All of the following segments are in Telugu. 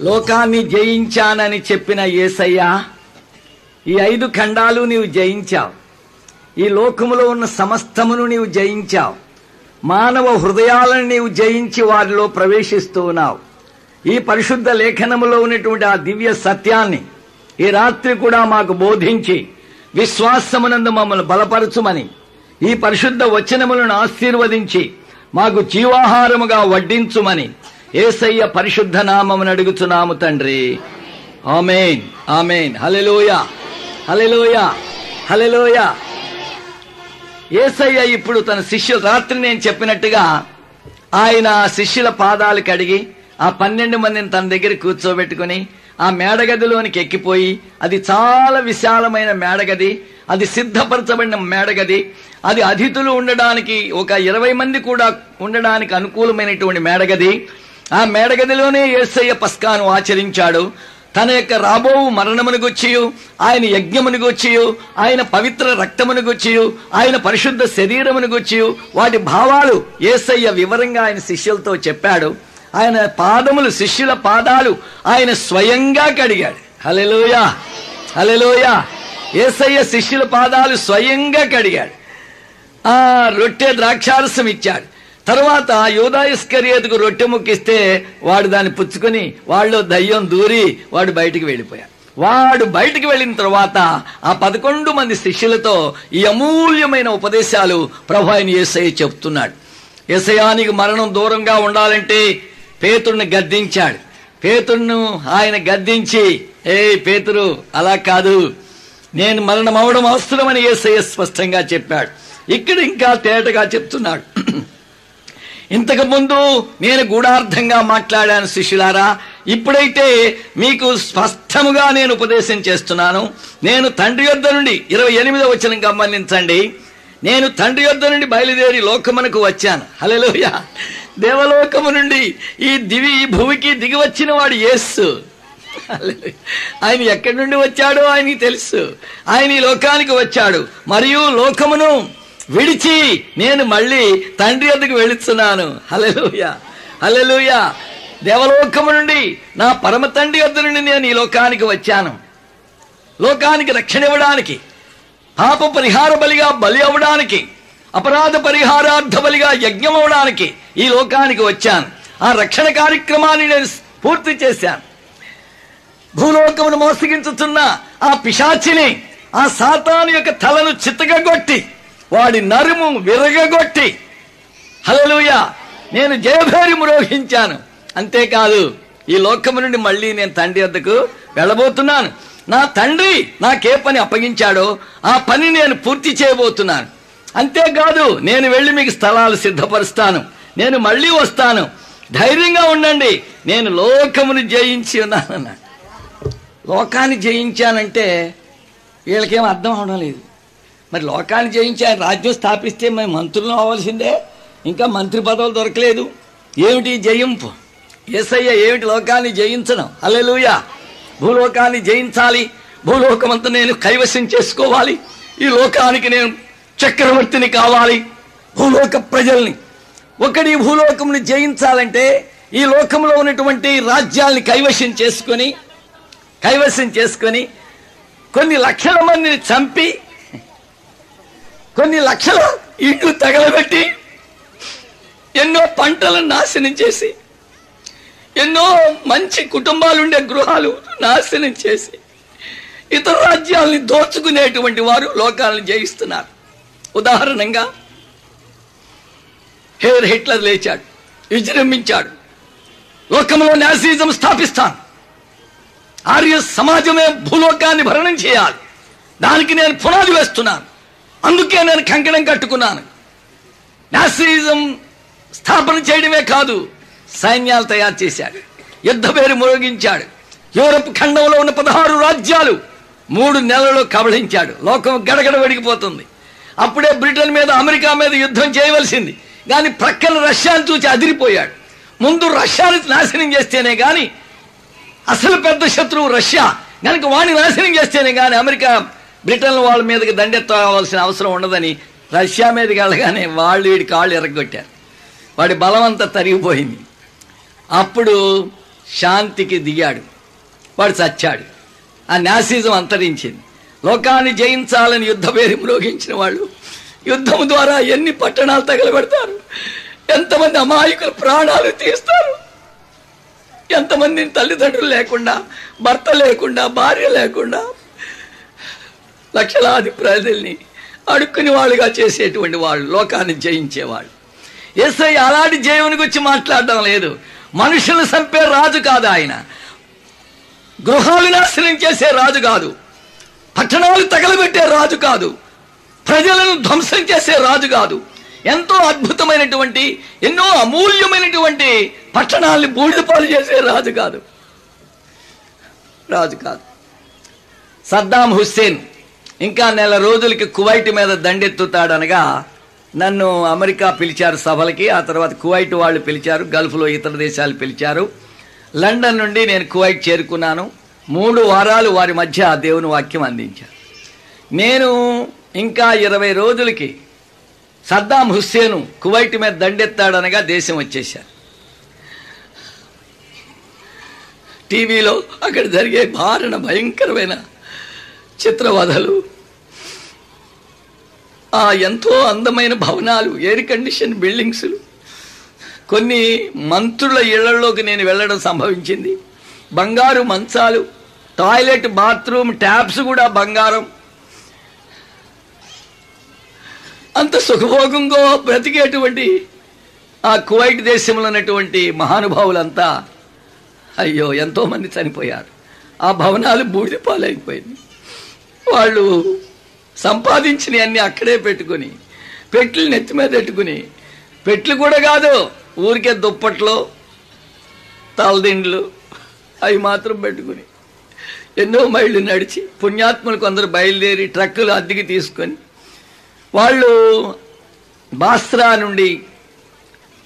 లోకాన్ని జయించానని చెప్పిన యేసయ్య ఈ ఐదు ఖండాలు నీవు జయించావు. ఈ లోకములో ఉన్న సమస్తమును నీవు జయించావు. మానవ హృదయాలను నీవు జయించి వారిలో ప్రవేశిస్తూ ఉన్నావు. ఈ పరిశుద్ధ లేఖనములో ఉన్నటువంటి ఆ దివ్య సత్యాన్ని ఈ రాత్రి కూడా మాకు బోధించి విశ్వాసమునందు మమ్మల్ని బలపరచుమని ఈ పరిశుద్ధ వచనములను ఆశీర్వదించి మాకు జీవాహారముగా వడ్డించుమని ఏసయ్య పరిశుద్ధ నామమును అడుగుతున్నాము తండ్రి. Amen. Amen. Hallelujah hallelujah hallelujah ఏసయ్య ఇప్పుడు తన శిష్యులు రాత్రి నేను చెప్పినట్టుగా ఆయన శిష్యుల పాదాలు కడిగి ఆ పన్నెండు మందిని తన దగ్గర కూర్చోబెట్టుకుని ఆ మేడగదిలోనికి ఎక్కిపోయి అది చాలా విశాలమైన మేడగది అది సిద్ధపరచబడిన మేడగది అది అతిథులు ఉండడానికి ఒక ఇరవై మంది కూడా ఉండడానికి అనుకూలమైనటువంటి మేడగది ఆ మేడగదిలోనే ఏసయ్య పస్కాను ఆచరించాడు. తన యొక్క రాబోవు మరణమును గుచ్చియు ఆయన యజ్ఞమును గుచ్చియు ఆయన పవిత్ర రక్తమును గుచ్చియు ఆయన పరిశుద్ధ శరీరమును గుచ్చియు వాటి భావాలు ఏసయ్య వివరంగా ఆయన శిష్యులతో చెప్పాడు. ఆయన పాదములు శిష్యుల పాదాలు ఆయన స్వయంగా కడిగాడు. హలెలోయ హలెలోయ ఏసయ్య శిష్యుల పాదాలు స్వయంగా కడిగాడు. ఆ రొట్టె ద్రాక్షారసం ఇచ్చాడు. తర్వాత యోధాయిస్కర్యేతుకు రొట్టె ముక్కిస్తే వాడు దాన్ని పుచ్చుకుని వాళ్ళు దయ్యం దూరి వాడు బయటికి వెళ్ళిపోయాడు. వాడు బయటికి వెళ్ళిన తర్వాత ఆ పదకొండు మంది శిష్యులతో ఈ అమూల్యమైన ఉపదేశాలు ప్రభు ఆయన యేసయ్య చెప్తున్నాడు. ఎసయానికి మరణం దూరంగా ఉండాలంటే పేతుడిని గద్దించాడు. పేతుడిను ఆయన గద్దించి ఏ పేతురు అలా కాదు. నేను మరణం అవడం అవసరమని యేసయ్య స్పష్టంగా చెప్పాడు. ఇక్కడ ఇంకా తేటగా చెప్తున్నాడు. ఇంతకు ముందు నేను గూఢార్థంగా మాట్లాడాను శిష్యులారా ఇప్పుడైతే మీకు స్పష్టముగా నేను ఉపదేశం చేస్తున్నాను. నేను తండ్రి యొద్ద నుండి ఇరవై ఎనిమిదో వచ్చిన గమనించండి నేను తండ్రి యొద్ద నుండి బయలుదేరి లోకమునకు వచ్చాను. హలెలోయ దేవలోకము నుండి ఈ దివి ఈ భూమికి దిగి వచ్చిన వాడు యేస్సు ఆయన ఎక్కడి నుండి వచ్చాడో ఆయనకి తెలుసు. ఆయన ఈ లోకానికి వచ్చాడు. మరియు లోకమును విడిచి నేను మళ్ళీ తండ్రి వద్దకు వెళుతున్నాను. హలెలూయ హలెలూయ దేవలోకము నుండి నా పరమ తండ్రి వద్ద నుండి నేను ఈ లోకానికి వచ్చాను. లోకానికి రక్షణ ఇవ్వడానికి పాప పరిహార బలిగా బలి అవ్వడానికి అపరాధ పరిహారార్థ బలిగా యజ్ఞం అవ్వడానికి ఈ లోకానికి వచ్చాను. ఆ రక్షణ కార్యక్రమాన్ని నేను పూర్తి చేశాను. భూలోకమును మోసగించుతున్న ఆ పిశాచిని ఆ సాతాను యొక్క తలను చిత్తగొట్టి వాడి నరుము విరగగొట్టి. హలలుయ నేను జయభేరి మ్రోహించాను. అంతేకాదు ఈ లోకము నుండి మళ్ళీ నేను తండ్రి వద్దకు వెళ్ళబోతున్నాను. నా తండ్రి నాకే పని అప్పగించాడో ఆ పని నేను పూర్తి చేయబోతున్నాను. అంతేకాదు నేను వెళ్ళి మీకు స్థలాలు సిద్ధపరుస్తాను. నేను మళ్ళీ వస్తాను. ధైర్యంగా ఉండండి. నేను లోకమును జయించి ఉన్నానన్నా. లోకాన్ని జయించానంటే వీళ్ళకేం అర్థం అవడం లేదు. మరి లోకాన్ని జయించి ఆయన రాజ్యం స్థాపిస్తే మేము మంత్రులు అవ్వాల్సిందే. ఇంకా మంత్రి పదవులు దొరకలేదు. ఏమిటి జయింపు? ఏసయ్య ఏమిటి లోకాన్ని జయించడం? అల్లెలుయా భూలోకాన్ని జయించాలి. భూలోకమంతా నేను కైవశం చేసుకోవాలి. ఈ లోకానికి నేను చక్రవర్తిని కావాలి. భూలోక ప్రజల్ని. ఒకటి భూలోకంని జయించాలంటే ఈ లోకంలో ఉన్నటువంటి రాజ్యాల్ని కైవశం చేసుకొని కైవశం చేసుకొని కొన్ని లక్షల మందిని చంపి కొన్ని లక్షల ఇళ్ళు తగలబెట్టి ఎన్నో పంటలను నాశనం చేసి ఎన్నో మంచి కుటుంబాలుండే గృహాలు నాశనం చేసి ఇతర రాజ్యాలని దోచుకునేటువంటి వారు లోకాలను జయిస్తున్నారు. ఉదాహరణంగా హేర్ హిట్లర్ లేచాడు విజృంభించాడు. లోకంలో నాసిజం స్థాపిస్తాను. ఆర్య సమాజమే భూలోకాన్ని భరణం చేయాలి. దానికి నేను పునాది వేస్తున్నాను. అందుకే నేను కంకణం కట్టుకున్నాను. నాసిజం స్థాపన చేయడమే కాదు సైన్యాలు తయారు చేశాడు యుద్ధ పేరు మురగించాడు యూరప్ ఖండంలో ఉన్న పదహారు రాజ్యాలు మూడు నెలల్లో కబళించాడు. లోకం గడగడ వడిగిపోతుంది. అప్పుడే బ్రిటన్ మీద అమెరికా మీద యుద్ధం చేయవలసింది. కానీ ప్రక్కన రష్యాను చూసి అదిరిపోయాడు. ముందు రష్యాని నాశనం చేస్తేనే కానీ అసలు పెద్ద శత్రువు రష్యా. కనుక వాడిని నాశనం చేస్తేనే కానీ అమెరికా బ్రిటన్ వాళ్ళ మీదకి దండెత్తవలసిన అవసరం ఉండదని రష్యా మీదకి వెళ్ళగానే వాళ్ళు వీడి కాళ్ళు ఎరగొట్టారు. వాడి బలమంతా తరిగిపోయింది. అప్పుడు శాంతికి దిగాడు. వాడు చచ్చాడు. ఆ నాసిజం అంతరించింది. లోకాన్ని జయించాలని యుద్ధ పేరు మ్రోగించిన వాళ్ళు యుద్ధం ద్వారా ఎన్ని పట్టణాలు తగలబెడతారు? ఎంతమంది అమాయకుల ప్రాణాలు తీస్తారు? ఎంతమందిని తల్లిదండ్రులు లేకుండా భర్త లేకుండా భార్య లేకుండా లక్షలాది ప్రజల్ని అడుక్కుని వాళ్ళుగా చేసేటువంటి వాళ్ళు లోకాన్ని జయించేవాళ్ళు. ఎస్ఐ అలాంటి జయముని గురించి మాట్లాడడం లేదు. మనుషులు చంపే రాజు కాదు ఆయన. గృహాలు నాశనం చేసే రాజు కాదు. పట్టణాలు తగలబెట్టే రాజు కాదు. ప్రజలను ధ్వంసం చేసే రాజు కాదు. ఎంతో అద్భుతమైనటువంటి ఎన్నో అమూల్యమైనటువంటి పట్టణాల్ని బూడిదపాలు చేసే రాజు కాదు. రాజు కాదు. సద్దాం హుస్సేన్ ఇంకా నెల రోజులకి కువైట్ మీద దండెత్తుతాడనగా నన్ను అమెరికా పిలిచారు సభలకి ఆ తర్వాత కువైట్ వాళ్ళు పిలిచారు గల్ఫ్లో ఇతర దేశాలు పిలిచారు. లండన్ నుండి నేను కువైట్ చేరుకున్నాను. మూడు వారాలు వారి మధ్య దేవుని వాక్యం అందించారు. నేను ఇంకా ఇరవై రోజులకి సద్దాం హుస్సేను కువైట్ మీద దండెత్తాడనగా దేశం వచ్చేశారు. టీవీలో అక్కడ జరిగే భారణ భయంకరమైన చిత్రవధలు ఆ ఎంతో అందమైన భవనాలు ఎయిర్ కండిషన్ బిల్డింగ్స్లు కొన్ని మంత్రుల ఇళ్ళలోకి నేను వెళ్ళడం సంభవించింది. బంగారు మంచాలు టాయిలెట్ బాత్రూమ్ ట్యాప్స్ కూడా బంగారం. అంత సుఖభోగంగా బ్రతికేటువంటి ఆ కువైట్ దేశంలో ఉన్నటువంటి మహానుభావులంతా అయ్యో ఎంతోమంది చనిపోయారు. ఆ భవనాలు బూడిద పాలైపోయింది. వాళ్ళు సంపాదించిన అన్ని అక్కడే పెట్టుకుని పెట్లు నెత్తి మీద పెట్టుకుని పెట్లు కూడా కాదు ఊరికే దుప్పట్లో తలదిండ్లు అవి మాత్రం పెట్టుకుని ఎన్నో మైళ్ళు నడిచి పుణ్యాత్ములు కొందరు బయలుదేరి ట్రక్కులు అద్దెకి తీసుకొని వాళ్ళు బాస్రా నుండి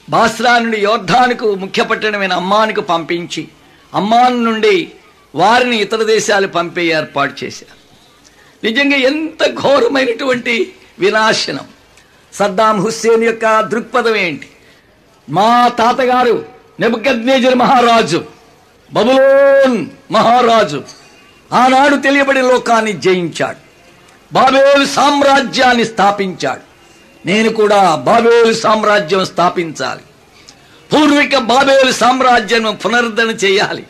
బాస్రా నుండి యోర్ధానికి ముఖ్య పట్టణమైన అమ్మానికి పంపించి అమ్మాన్ నుండి వారిని ఇతర దేశాలు పంపే ఏర్పాటు చేశారు. నిజంగా ఎంత ఘోరమైనటువంటి వినాశనం. సద్దాం హుస్సేన్ యొక్క దృక్పథం ఏంటి? మా తాతగారు నెబద్నేజర్ మహారాజు బబులోన్ మహారాజు ఆనాడు తెలియబడి లోకాన్ని జయించాడు. బాబేలు సామ్రాజ్యాన్ని స్థాపించాడు. నేను కూడా బాబేలు సామ్రాజ్యం స్థాపించాలి. పూర్విక బాబేలు సామ్రాజ్యం పునరుద్ధరణ చేయాలి.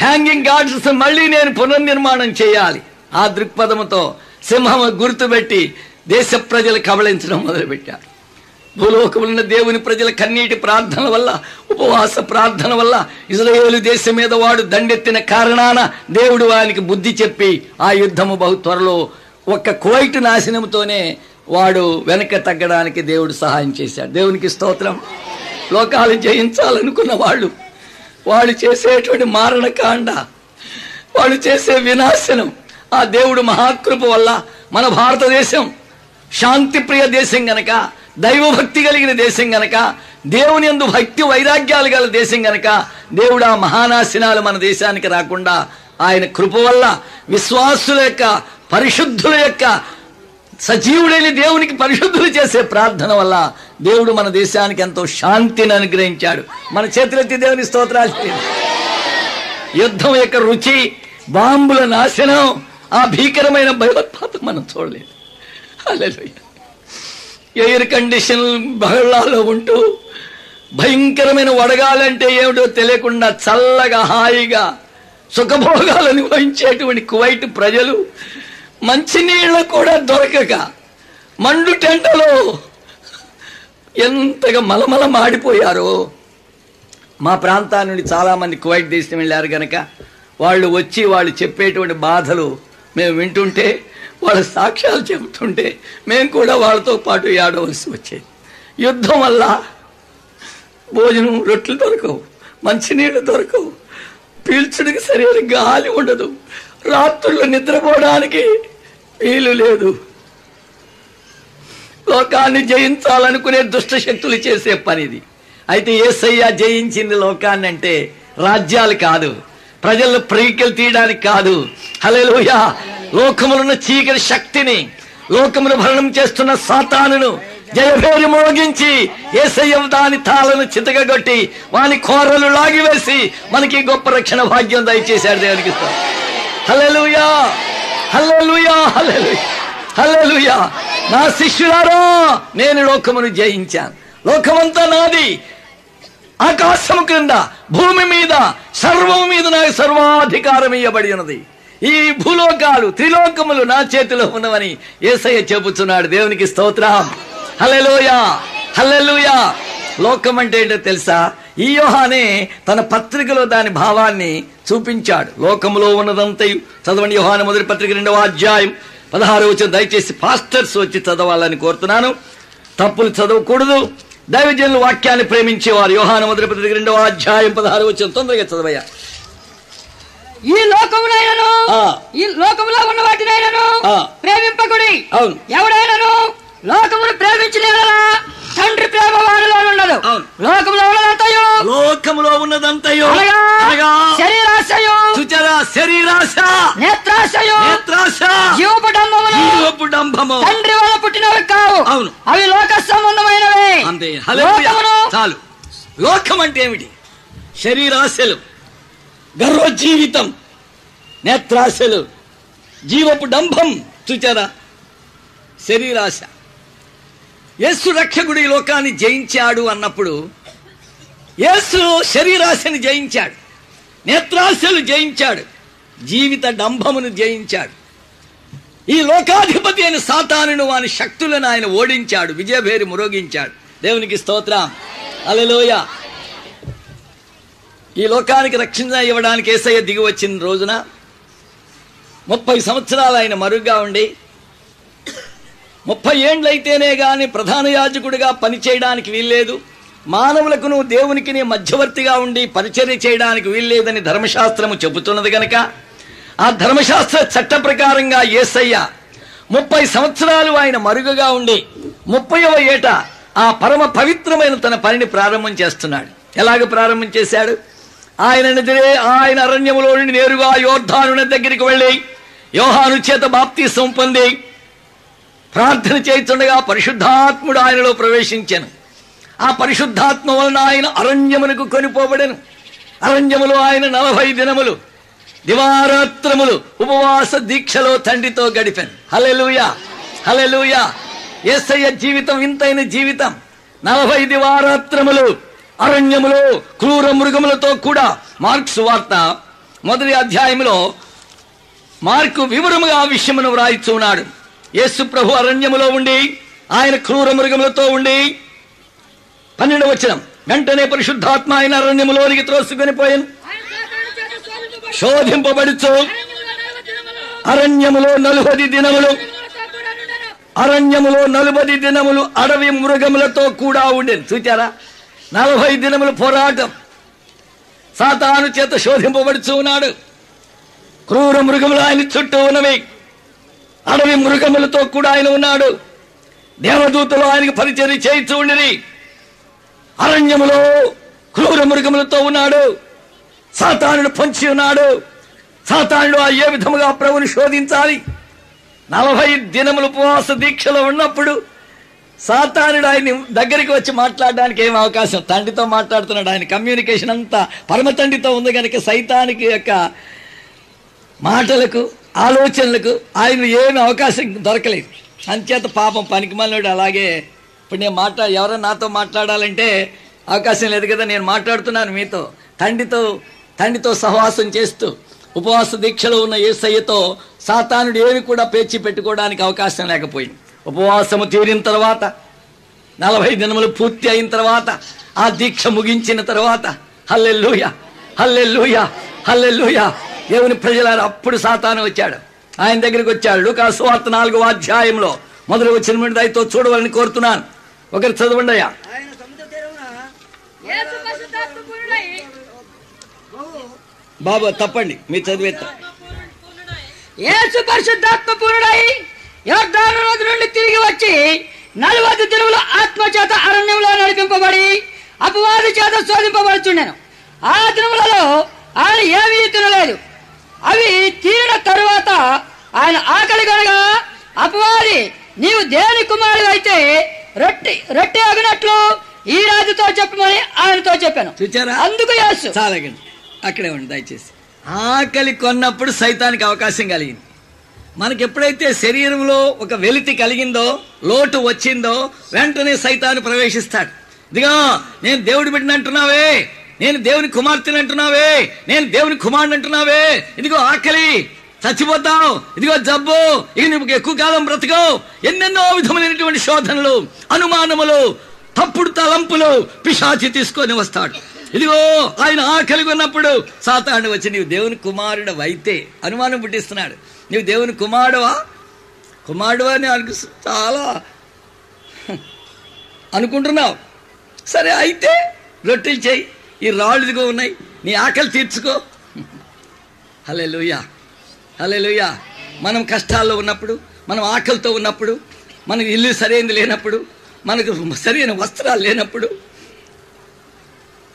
హ్యాంగింగ్ గార్డ్స్ మళ్ళీ నేను పునర్నిర్మాణం చేయాలి. ఆ దృక్పథముతో సింహం గుర్తుపెట్టి దేశ ప్రజలు కబళించడం మొదలుపెట్టారు భూలోకములున్న దేవుని ప్రజల కన్నీటి ప్రార్థన వల్ల ఉపవాస ప్రార్థన వల్ల ఇజ్రాయేలు దేశం మీద వాడు దండెత్తిన కారణాన దేవుడు వానికి బుద్ధి చెప్పి ఆ యుద్ధము బహు త్వరలో ఒక్క కోయిట్ నాశనంతోనే వాడు వెనక తగ్గడానికి దేవుడు సహాయం చేశాడు. దేవునికి స్తోత్రం. లోకాలు జయించాలనుకున్న వాళ్ళు వాళ్ళు చేసేటువంటి మారణకాండ వాళ్ళు చేసే వినాశనం ఆ దేవుడు మహాకృప వల్ల మన భారతదేశం శాంతిప్రియ దేశం గనక దైవభక్తి కలిగిన దేశం గనక దేవుని ఎందు భక్తి వైరాగ్యాలు గల దేశం గనక దేవుడు ఆ మహానాశనాలు మన దేశానికి రాకుండా ఆయన కృప వల్ల విశ్వాసుల యొక్క పరిశుద్ధుల యొక్క సజీవుడైన దేవునికి పరిశుద్ధులు చేసే ప్రార్థన వల్ల దేవుడు మన దేశానికి ఎంతో శాంతిని అనుగ్రహించాడు. మన చేతులెత్తి దేవుని స్తోత్రాలు యుద్ధం యొక్క రుచి బాంబుల నాశనం ఆ భీకరమైన భయోత్పాతం మనం చూడలేదు హల్లెలూయా. ఎయిర్ కండిషన్ బహళాలో ఉంటూ భయంకరమైన వడగాలంటే ఏమిటో తెలియకుండా చల్లగా హాయిగా సుఖభోగాలు అనుభవించేటువంటి కువైట్ ప్రజలు మంచినీళ్ళు కూడా దొరకక మండు టెంటలో ఎంతగా మలమల మాడిపోయారో మా ప్రాంతాల నుండి చాలామంది కువైట్ దేశం వెళ్ళారు కనుక వాళ్ళు వచ్చి వాళ్ళు చెప్పేటువంటి బాధలు మేము వింటుంటే వాళ్ళ సాక్ష్యాలు చెబుతుంటే మేము కూడా వాళ్ళతో పాటు ఏడవలసి వచ్చేది. యుద్ధం వల్ల భోజనం రొట్టెలు దొరకవు మంచినీళ్ళు దొరకవు పీల్చడానికి సరైన గాలి ఉండదు రాత్రులు నిద్రపోవడానికి వీలు లేదు. లోకాన్ని జయించాలనుకునే దుష్ట శక్తులు చేసే పనిది. అయితే ఏసయ్య జయించింది లోకాన్ని అంటే రాజ్యాలు కాదు. ప్రజలను ప్రీకలు తీయడానికి కాదు. హల్లెలూయా. లోకములున్న చీకటి శక్తిని లోకమును భరణం చేస్తున్న సాతానును జయభేరి మోగించి ఏసయ్య దాని తాళను చితకగొట్టి వాని కోరలు లాగివేసి మనకి గొప్ప రక్షణ భాగ్యం దయచేశాడు దేవునికి హల్లెలూయా. హల్లెలూయా. హల్లెలూయా. హల్లెలూయా. నా శిష్యులారా నేను లోకమును జయించాను. లోకమంతా నాది. ఆకాశము క్రింద భూమి మీద సర్వము మీద నాకు సర్వాధికారం ఇవ్వబడి ఉన్నది. ఈ భూలోకాలు త్రిలోకములు నా చేతిలో ఉన్నవని ఏసయ్య చెబుతున్నాడు. దేవునికి స్తోత్రం. హల్లెలూయ హల్లెలూయ. లోకం అంటే ఏంటో తెలుసా? ఈ యోహానే తన పత్రికలో దాని భావాన్ని చూపించాడు. లోకములో ఉన్నదంతయు. చదవండి యోహాన మొదటి పత్రిక రెండవ అధ్యాయం. పదహారు వచ్చిన దయచేసి పాస్టర్స్ వచ్చి చదవాలని కోరుతున్నాను. తప్పులు చదవకూడదు. దైవజనులు వాక్యాన్ని ప్రేమించేవారు యోహాన మొదటి పత్రిక రెండవ అధ్యాయం పదహారు వచ్చిన తొందరగా చదవయ్యా ఈ లోకమునైనను. ఈ లోకములో ఉన్న వాటినైనను. ప్రేమింపకుడి అవును. ఎవడైనను లోకమును ప్రేమించిన యెడల తండ్రి ప్రేమ వారిలో ఉండదు. లోకములో ఉన్నదంతయు. లోకములో ఉన్నదంతయో. అనగా శరీరాశయు. చూచారా శరీరాశ. నేత్రాశయు. నేత్రాశ. జీవపు డంబములు. జీవపు డంభము తండ్రి వల్ల పుట్టినవి కావు. అవును. అవి లోక సంబంధమైనవి. అంతే. లోకమును చాలు. లోకం అంటే ఏమిటి? శరీరాశలు. గర్వ జీవితం నేత్రాశలు. జీవపు డంభం చూచారా శరీరాశ. యేసు రక్షకుడు ఈ లోకాన్ని జయించాడు అన్నప్పుడు యేసు శరీరాశని జయించాడు నేత్రాశలు జయించాడు జీవిత డంభమును జయించాడు. ఈ లోకాధిపతి అయిన సాతానును వాని శక్తులను ఆయన ఓడించాడు విజయభేరి మురోగించాడు. దేవునికి స్తోత్రం. అలలోయ ఈ లోకానికి రక్షణ ఇవ్వడానికి ఏసయ్య దిగి వచ్చిన రోజున ముప్పై సంవత్సరాలు ఆయన మరుగ్గా ఉండి ముప్పై ఏండ్లయితేనే గాని ప్రధాన యాజకుడిగా పనిచేయడానికి వీల్లేదు. మానవులకును దేవునికి మధ్యవర్తిగా ఉండి పరిచర్య చేయడానికి వీల్లేదని ధర్మశాస్త్రము చెబుతున్నది గనక. ఆ ధర్మశాస్త్ర చట్ట ప్రకారంగా ఏసయ్య ముప్పై సంవత్సరాలు ఆయన మరుగుగా ఉండి ముప్పైవ ఏట ఆ పరమ పవిత్రమైన తన పనిని ప్రారంభం చేస్తున్నాడు. ఎలాగ ప్రారంభం చేశాడు? ఆయన నిదిరే ఆయన అరణ్యములో నేరుగా యోర్ధాను దగ్గరికి వెళ్ళి యోహాను చేత బాప్తీసం పొంది ప్రార్థన చేస్తుండగా పరిశుద్ధాత్ముడు ఆయనలో ప్రవేశించాను. ఆ పరిశుద్ధాత్మ వలన ఆయన అరణ్యమునకు కొనిపోబడెను. అరణ్యములో ఆయన నలభై దినములు దివారాత్రములు ఉపవాస దీక్షలో తండ్రితో గడిపాను. హలెలుయా హలెలుయా ఎస్ఐ జీవితం ఇంతైన జీవితం. నలభై దివారాత్రములు అరణ్యములో క్రూర మృగములతో కూడా మార్క్స్ వార్త మొదటి అధ్యాయంలో మార్కు వివరముగా ఆ విషయమును వ్రాయిచున్నాడు. యేసు ప్రభు అరణ్యములో ఉండి ఆయన క్రూర మృగములతో ఉండి పన్నెండు వచనం వెంటనే పరిశుద్ధాత్మ ఆయన అరణ్యములోనికి త్రోసుకొని పోయాను. శోధింపబడుచు. అరణ్యములో నలుబది దినములు అరణ్యములో నలుబది దినములు అడవి మృగములతో కూడా ఉండేది చూచారా? నలభై దినములు పోరాటం. సాతాను చేత శోధింపబడుచు ఉన్నాడు. క్రూర మృగములు ఆయన చుట్టూ ఉన్నవి. అడవి మృగములతో కూడా ఆయన ఉన్నాడు. దేవదూతలు ఆయనకు పరిచయం చేయించు ఉండిరి అరణ్యములో క్రూర మృగములతో ఉన్నాడు. సాతానుడు పొంచి ఉన్నాడు. సాతానుడు ఆ ఏ విధముగా ప్రభుని శోధించాలి? నలభై దినములు ఉపవాస దీక్షలో ఉన్నప్పుడు సాతానుడు ఆయన దగ్గరికి వచ్చి మాట్లాడడానికి ఏం అవకాశం? తండ్రితో మాట్లాడుతున్నాడు. ఆయన కమ్యూనికేషన్ అంతా పరమ తండ్రితో ఉంది కనుక సైతానికి యొక్క మాటలకు ఆలోచనలకు ఆయన ఏమి అవకాశం దొరకలేదు. అంచేత పాపం పనికిమాలినోడు అలాగే ఇప్పుడు నేను మాట్లా ఎవరైనా నాతో మాట్లాడాలంటే అవకాశం లేదు కదా నేను మాట్లాడుతున్నాను మీతో. తండ్రితో తండ్రితో సహవాసం చేస్తూ ఉపవాస దీక్షలో ఉన్న ఏసయ్యతో సాతానుడు ఏమి కూడా పేర్చి పెట్టుకోవడానికి అవకాశం లేకపోయింది. ఉపవాసము తీరిన తర్వాత నలభై దినములు పూర్తి అయిన తర్వాత ఆ దీక్ష ముగించిన తర్వాత హల్లెలూయ హల్లెలూయ హల్లెలూయ దేవుని ప్రజలారు అప్పుడు సాతాను వచ్చాడు. ఆయన దగ్గరికి వచ్చాడు. లూకాసు వార్త నాలుగో అధ్యాయంలో మొదలు వచ్చిన దయతో చూడవాలని కోరుతున్నాను. ఒకరు చదవండి అయ్యా. ఆయన సముద్ర తీరమున యేసు పరిశుద్ధాత్మ పూర్ణుడై బాబా తప్పండి. మీరు చదివేస్తా యేసు పరిశుద్ధాత్మ పూర్ణుడై యోర్దాను నది నుండి తిరిగి వచ్చి నలభై దినముల ఆత్మ చేత అరణ్యంలో నడిపింపబడి అపవాది చేత శోధింపబడుచుండెను. ఆ దినములలో ఆయన ఏమీ తినలేదు. అవి తీరిన తరువాత ఆయన ఆకలి కనుక అపవాది నీవు దేని కుమారుడు అయితే రొట్టె రొట్టె అగినట్లు ఈ రాజుతో చెప్పమని ఆయనతో చెప్పాను. చూచారా? అందుకు యేసు. చాలగండి. అక్కడే ఉండి దయచేసి. ఆకలి కొన్నప్పుడు సైతానికి అవకాశం కలిగింది. మనకి ఎప్పుడైతే శరీరంలో ఒక వెలితి కలిగిందో లోటు వచ్చిందో వెంటనే సైతాన్ని ప్రవేశిస్తాడు. ఇదిగో నేను దేవుడి బిడ్డని అంటున్నావే నేను దేవుని కుమార్తెని అంటున్నావే. నేను దేవుని కుమారుని అంటున్నావే. ఇదిగో ఆకలి చచ్చిపోతావు. ఇదిగో జబ్బు. ఇక నువ్వు ఎక్కువ కాలం బ్రతకవు. ఎన్నెన్నో విధములైనటువంటి శోధనలు అనుమానములు తప్పుడు తలంపులు పిశాచి తీసుకొని వస్తాడు. ఇదిగో ఆయన ఆకలి ఉన్నప్పుడు సాతాడు వచ్చి నీవు దేవుని కుమారుడు అయితే అనుమానం పుట్టిస్తున్నాడు. నీవు దేవుని కుమారుడువా? కుమారుడు అని అను చాలా. అనుకుంటున్నావు. సరే అయితే రొట్టెలు చేయి. ఈ రాళ్ళు ఇదిగో ఉన్నాయి. నీ ఆకలి తీర్చుకో. హలే లూయా హలే లూయా మనం కష్టాల్లో ఉన్నప్పుడు మనం ఆకలితో ఉన్నప్పుడు మనకు ఇల్లు సరైనది లేనప్పుడు మనకు సరైన వస్త్రాలు లేనప్పుడు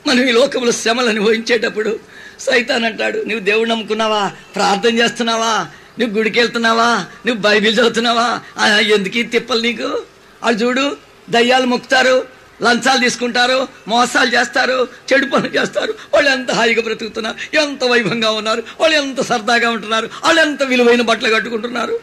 మనం ఈ లోకంలో శ్రమలు అనుభవించేటప్పుడు సైతాన్ అంటాడు నువ్వు దేవుడు నమ్ముకున్నావా? ప్రార్థన చేస్తున్నావా? నువ్వు గుడికి వెళ్తున్నావా? నువ్వు బైబిల్ చదువుతున్నావా? ఆ, ఎందుకు తిప్పలు నీకు? అది చూడు దయ్యాలు మొక్కుతారు. లంచాలు తీసుకుంటారు మోసాలు చేస్తారు చెడు పనులు చేస్తారు. వాళ్ళు ఎంత హాయిగా బ్రతుకుతున్నారు ఎంత వైభవంగా ఉన్నారు వాళ్ళు ఎంత సరదాగా ఉంటున్నారు వాళ్ళు ఎంత విలువైన బట్టలు కట్టుకుంటున్నారు.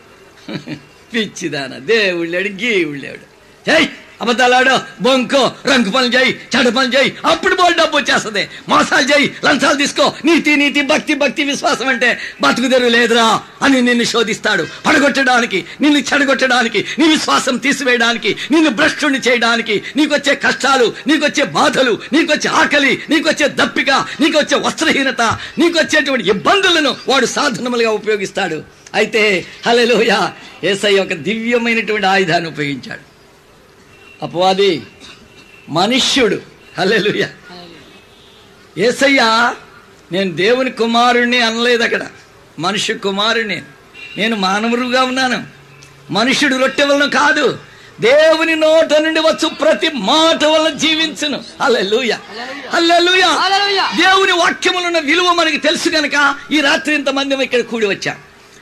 పిచ్చిదాన దేవుళ్ళేడు గీవుళ్ళేడు జై అబద్ధాలాడు బొంకో రంగు పనులు చేయి చెడు పనులు చేయి అప్పుడు బోల్ డబ్బు వచ్చేస్తుంది. మోసాలు చేయి లంచాలు తీసుకో. నీతి నీతి భక్తి భక్తి విశ్వాసం అంటే బతుకు తెరువు లేదురా అని నిన్ను శోధిస్తాడు. పడగొట్టడానికి నిన్ను చెడగొట్టడానికి నీ విశ్వాసం తీసివేయడానికి నిన్ను భ్రష్టుని చేయడానికి నీకొచ్చే కష్టాలు నీకొచ్చే బాధలు నీకొచ్చే ఆకలి నీకొచ్చే దప్పిక నీకొచ్చే వస్త్రహీనత నీకొచ్చేటువంటి ఇబ్బందులను వాడు సాధనములుగా ఉపయోగిస్తాడు. అయితే హలలోయ ఏసై ఒక దివ్యమైనటువంటి ఆయుధాన్ని ఉపయోగించాడు. అపవాది మనుష్యుడు. హల్లెలూయ. ఏసయ్య నేను దేవుని కుమారుణ్ణి అనలేదు అక్కడ. మనుష్య కుమారుణ్ణి. నేను మానవుడుగా ఉన్నాను. మనుష్యుడు రొట్టె వలన కాదు. దేవుని నోట నుండి వచ్చు ప్రతి మాట వలన జీవించును. హల్లెలూయ. హల్లెలూయా. దేవుని వాక్యములున్న విలువ మనకి తెలుసు గనక ఈ రాత్రి ఇంతమంది ఇక్కడ కూడి వచ్చాం.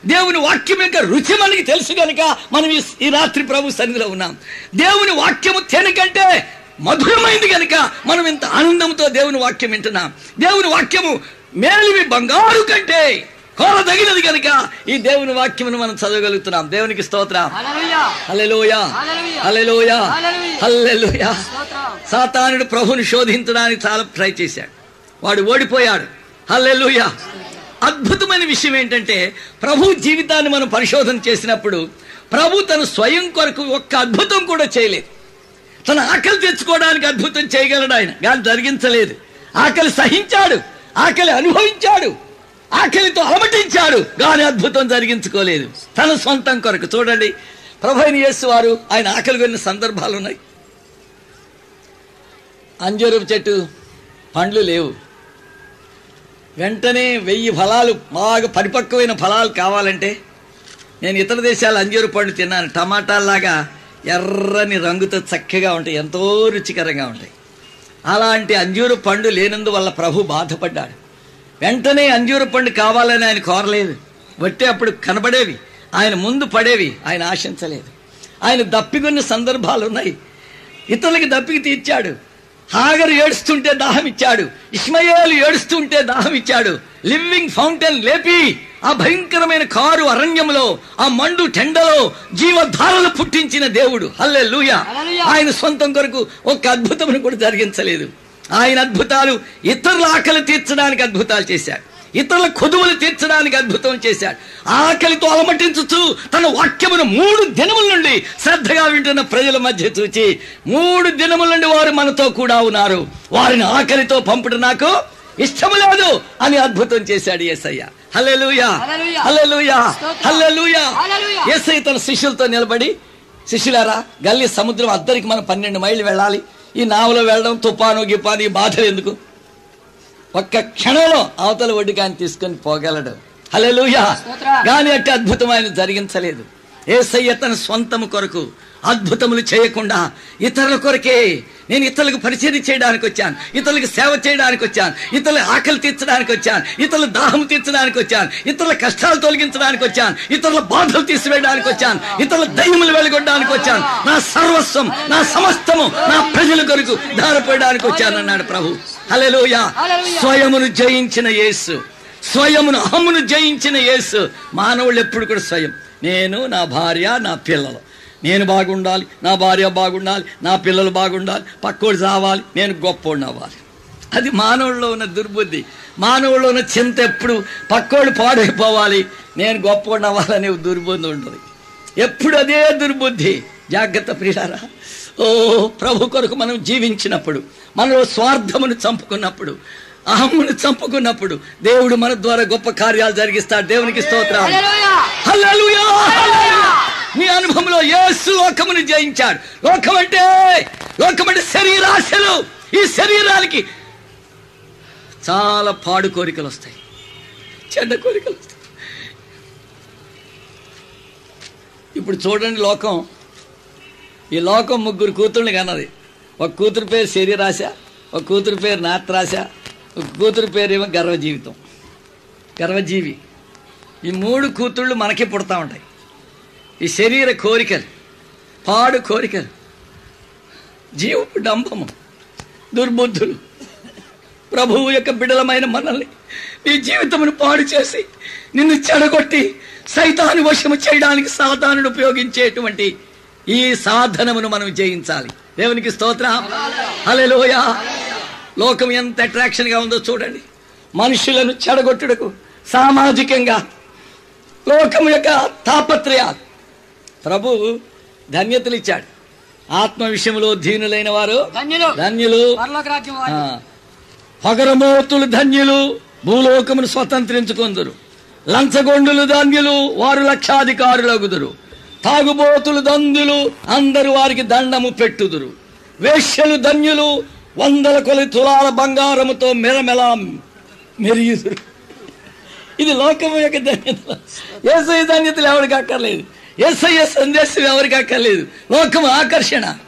దేవుని వాక్యం యొక్క రుచి మనకి తెలుసు గనక మనం ఈ- రాత్రి ప్రభు సన్నిధిలో ఉన్నాం. దేవుని వాక్యము తేనెకంటే మధురమైంది గనక మనం ఇంత ఆనందంతో దేవుని వాక్యం వింటున్నాం. దేవుని వాక్యము మేలివి బంగారు కంటే కోరదగినది గనక ఈ దేవుని వాక్యమును మనం చదవగలుగుతున్నాం. దేవునికి స్తోత్రం. హల్లెలూయా. హల్లెలూయా. హల్లెలూయా. హల్లెలూయా. హల్లెలూయా. హల్లెలూయా. స్తోత్రం. సాతానుడు ప్రభుని శోధించడానికి చాలా ట్రై చేశాడు. వాడు ఓడిపోయాడు. హల్లెలూయా. అద్భుతమైన విషయం ఏంటంటే ప్రభు జీవితాన్ని మనం పరిశోధన చేసినప్పుడు ప్రభు తన స్వయం కొరకు ఒక్క అద్భుతం కూడా చేయలేదు. తన ఆకలి తెచ్చుకోవడానికి అద్భుతం చేయగలడు ఆయన కానీ జరిగించలేదు. ఆకలి సహించాడు ఆకలి అనుభవించాడు ఆకలితో అలమటించాడు కానీ అద్భుతం జరిగించుకోలేదు. తన సొంతం కొరకు. చూడండి ప్రభైన యేసు వారు ఆయన ఆకలి కొన్ని సందర్భాలు ఉన్నాయి. అంజూరపు చెట్టు పండ్లు లేవు. వెంటనే వెయ్యి ఫలాలు బాగా పరిపక్వమైన ఫలాలు కావాలంటే నేను ఇతర దేశాల అంజూరు పండు తిన్నాను. టమాటాల్లాగా ఎర్రని రంగుతో చక్కగా ఉంటాయి ఎంతో రుచికరంగా ఉంటాయి. అలాంటి అంజూరు పండు లేనందువల్ల ప్రభు బాధపడ్డాడు. వెంటనే అంజూరు పండు కావాలని ఆయన కోరలేదు. వట్టే అప్పుడు కనబడేవి ఆయన ముందు పడేవి ఆయన ఆశించలేదు. ఆయన దప్పికొన్న సందర్భాలు ఉన్నాయి ఇతరులకి దప్పికి తీర్చాడు. హాగరు ఏడుస్తుంటే దాహం ఇచ్చాడు ఇస్మయేలు ఏడుస్తుంటే దాహం ఇచ్చాడు లివింగ్ ఫౌంటైన్ లేపి ఆ భయంకరమైన కారు అరణ్యంలో ఆ మండు టెండలో జీవధారలు పుట్టించిన దేవుడు. హల్లే. ఆయన సొంతం కొరకు ఒక అద్భుతమును కూడా జరిగించలేదు. ఆయన అద్భుతాలు ఇతరుల ఆకలి తీర్చడానికి అద్భుతాలు చేశాడు. ఇతరుల కొదువులు తీర్చడానికి అద్భుతం చేశాడు. ఆకలితో అలమటించుచు తన వాక్యమును మూడు దినముల నుండి శ్రద్ధగా వింటున్న ప్రజల మధ్య చూచి మూడు దినముల నుండి వారు మనతో కూడా ఉన్నారు. వారిని ఆకలితో పంపుడు నాకు ఇష్టము లేదు అని అద్భుతం చేశాడు హల్లెలూయా. హల్లెలూయా. హల్లెలూయా. హల్లెలూయా. యేసయ్య తన శిష్యులతో నిలబడి శిష్యులారా గల్లీ సముద్రం అద్దరికి మనం పన్నెండు మైళ్ళు వెళ్ళాలి. ఈ నావలో వెళ్ళడం తుఫాను గిపాను ఈ బాధలు ఎందుకు? ఒక్క క్షణంలో అవతల ఒడ్డుకాని తీసుకొని పోగలడు. స్తోత్రం. గాని అట్టి అద్భుతం ఆయన జరిగించలేదు. ఏసయ్య తన స్వంతము కొరకు అద్భుతములు చేయకుండా ఇతరుల కొరకే నేను ఇతరులకు పరిచయం చేయడానికి వచ్చాను ఇతరులకు సేవ చేయడానికి వచ్చాను ఇతరుల ఆకలి తీర్చడానికి వచ్చాను ఇతరుల దాహం తీర్చడానికి వచ్చాను ఇతరుల కష్టాలు తొలగించడానికి వచ్చాను ఇతరుల బాధలు తీసివేయడానికి వచ్చాను ఇతరుల దయ్యములు వెలుగొట్టడానికి వచ్చాను. నా సర్వస్వం నా సమస్తము నా ప్రజల కొరకు ధారపోయడానికి వచ్చాను అన్నాడు ప్రభు. హల్లెలూయా. స్వయమును జయించిన యేసు. స్వయమును అహమును జయించిన యేసు. మానవుళ్ళు ఎప్పుడు కూడా స్వయం. నేను నా భార్య నా పిల్లలు. నేను బాగుండాలి నా భార్య బాగుండాలి నా పిల్లలు బాగుండాలి పక్కోడు చావాలి నేను గొప్పోడిని అవ్వాలి. అది మానవుల్లో ఉన్న దుర్బుద్ధి. మానవుల్లో ఉన్న చింత ఎప్పుడు పక్కోడు పాడైపోవాలి నేను గొప్పోడిని అవ్వాలనే దుర్బుద్ధి ఉంటుంది. ఎప్పుడు అదే దుర్బుద్ధి? జాగ్రత్త ప్రియారా ఓ ప్రభు కొరకు మనం జీవించినప్పుడు మనలో స్వార్థమును చంపుకున్నప్పుడు అహమ్మును చంపుకున్నప్పుడు దేవుడు మన ద్వారా గొప్ప కార్యాలు జరిగిస్తాడు. దేవునికి స్తోత్రం మీ అనుభవంలో యేసు లోకమును జయించాడు. లోకం అంటే లోకం అంటే శరీరాశలు. ఈ శరీరానికి చాలా పాడు కోరికలు వస్తాయి. చెడ్డ కోరికలు వస్తాయి. ఇప్పుడు చూడండి లోకం. ఈ లోకం ముగ్గురు కూతుర్ని కన్నది. ఒక కూతురు పేరు శరీరాశ ఒక కూతురు పేరు నాత్రాశ ఒక కూతురు పేరు ఏమో గర్వజీవితం. గర్వజీవి. ఈ మూడు కూతుళ్ళు మనకే పుడతా ఉంటాయి. ఈ శరీర కోరికలు పాడు కోరికలు జీవపు డంభము దుర్బుద్ధులు ప్రభువు యొక్క బిడలమైన మనల్ని నీ జీవితమును పాడు చేసి నిన్ను చెడగొట్టి సైతాను వశము చేయడానికి సాతానుడు ఉపయోగించేటువంటి ఈ సాధనమును మనం జయించాలి. దేవునికి స్తోత్ర. హల్లెలూయా. లోకం ఎంత అట్రాక్షన్గా ఉందో చూడండి. మనుషులను చెడగొట్టుటకు సామాజికంగా లోకం యొక్క తాపత్రయాలు ప్రభు ధన్యతలు ఇచ్చాడు ఆత్మ విషయంలో దీనులైన వారు ధన్యులు. పగరమోతులు ధన్యులు భూలోకమును స్వతంత్రించుకొందురు. లంచగొండులు ధన్యులు వారు లక్షాధికారులగుదురు. తాగుబోతులు దందులు అందరు వారికి దండము పెట్టుదురు. వేశ్యలు ధన్యులు వందల కొలి తులాల బంగారముతో మెరమెల మెరియుదురు. ఇది లోకము యొక్క ధన్యత. ఏసై ధన్యతలు ఎవరికి అక్కర్లేదు. ఎస్ఐ సందేశం ఎవరికి అక్కర్లేదు. లోకం ఆకర్షణ.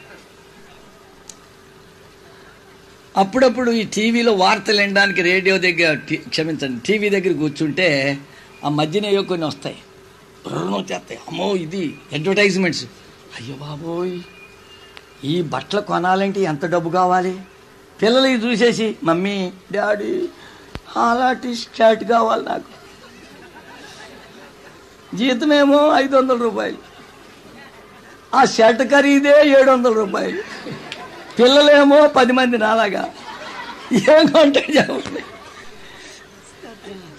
అప్పుడప్పుడు ఈ టీవీలో వార్తలు వినడానికి రేడియో దగ్గర క్షమించండి టీవీ దగ్గర కూర్చుంటే ఆ మధ్యన ఏవో కొన్ని వస్తాయి. ప్రణం చేస్తాయి అమ్మో ఇది అడ్వర్టైజ్మెంట్స్ అయ్యో బాబోయ్ ఈ బట్టలు కొనాలంటే ఎంత డబ్బు కావాలి పిల్లలు చూసేసి మమ్మీ డాడీ అలాంటి షర్ట్ కావాలి నాకు జీతమేమో ఐదు వందల రూపాయలు. ఆ షర్ట్ ఖరీదే ఏడు వందల రూపాయలు. పిల్లలేమో పది మంది నాలాగా. ఏం కొంటారు చెప్పండి?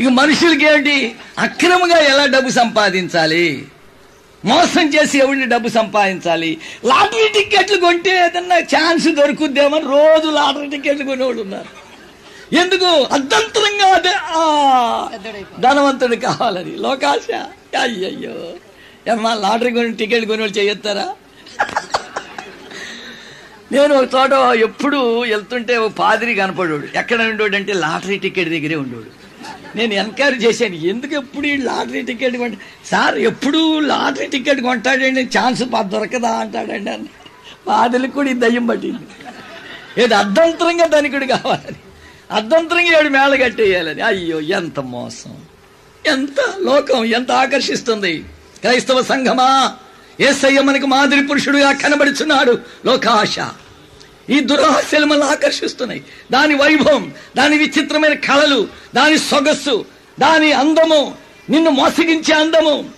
ఇక మనుషులకి ఏంటి అక్రమంగా ఎలా డబ్బు సంపాదించాలి? మోసం చేసి ఎవరిని డబ్బు సంపాదించాలి? లాటరీ టికెట్లు కొంటే ఏదన్నా ఛాన్స్ దొరుకుద్దేమని రోజు లాటరీ టికెట్లు కొనేవాళ్ళు ఉన్నారు. ఎందుకు? అర్ధంతరంగా అదే ధనవంతుడు కావాలని. లోకాశ. అయ్యయ్యో. ఏమ్మా లాటరీ కొని టికెట్ కొనేవాళ్ళు చేయొత్తారా? నేను ఒక చోట ఎప్పుడు వెళ్తుంటే ఓ పాదిరి కనపడేవాడు. ఎక్కడ ఉండేవాడు అంటే లాటరీ టికెట్ దగ్గరే ఉండోడు నేను ఎంక్వైరీ చేశాను ఎందుకు ఎప్పుడు ఈ లాటరీ టికెట్ కొంట సార్ ఎప్పుడు లాటరీ టికెట్ కొంటాడండి ఛాన్స్ దొరకదా అంటాడండి అని పాదిలకు కూడా ఈ దయ్యం పట్టింది. ఏది అర్ధంతరంగా ధనికుడు కావాలి అర్ధంతరంగా ఏడు మేళ కట్టేయాలని. అయ్యో ఎంత మోసం. ఎంత లోకం ఎంత ఆకర్షిస్తుంది? క్రైస్తవ సంఘమా? ఏసయ్య మనకు మాదిరి పురుషుడుగా కనబడుచున్నాడు. లోకాశ. ఈ దురాశలు మనల్ని ఆకర్షిస్తున్నాయి. దాని వైభవం దాని విచిత్రమైన కళలు దాని సొగస్సు దాని అందము నిన్ను మోసగించే అందము.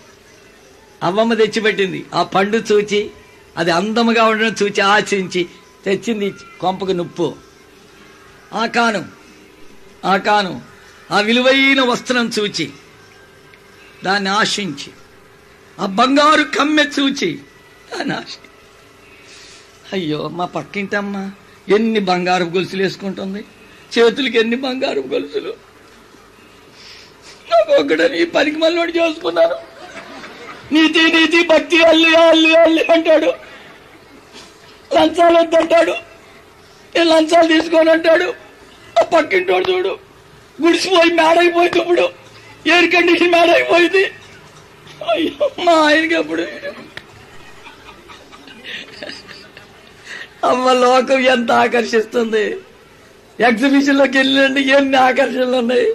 అవ్వమ్మ తెచ్చిపెట్టింది. ఆ పండు చూచి అది అందముగా ఉండడం చూచి ఆశించి తెచ్చింది కొంపకు నుప్పు. ఆ కాను ఆ కాను ఆ విలువైన వస్త్రం చూచి దాన్ని ఆశించి ఆ బంగారు కమ్మె చూచి దాన్ని ఆశ అయ్యో మా పక్కింటమ్మ ఎన్ని బంగారు గొలుసులు వేసుకుంటుంది చేతులకి ఎన్ని బంగారు గొలుసులు. నాకు ఒక్కడని ఈ పనికి మళ్ళీ చేసుకున్నాను. నీతి నీతి భక్తి అల్లి అల్లి అల్లి అంటాడు. లంచాలు వద్దంటాడు. నేను లంచాలు తీసుకొని అంటాడు ఆ పక్కింటోడు చూడు గుడిసిపోయి మేడైపోయి ఇప్పుడు ఎయిర్ కండిషన్ మేడైపోయింది అయ్యో మా ఆయనకి అప్పుడు. అమ్మ లోకం ఎంత ఆకర్షిస్తుంది. ఎగ్జిబిషన్లోకి వెళ్ళండి ఎన్ని ఆకర్షణలు ఉన్నాయి.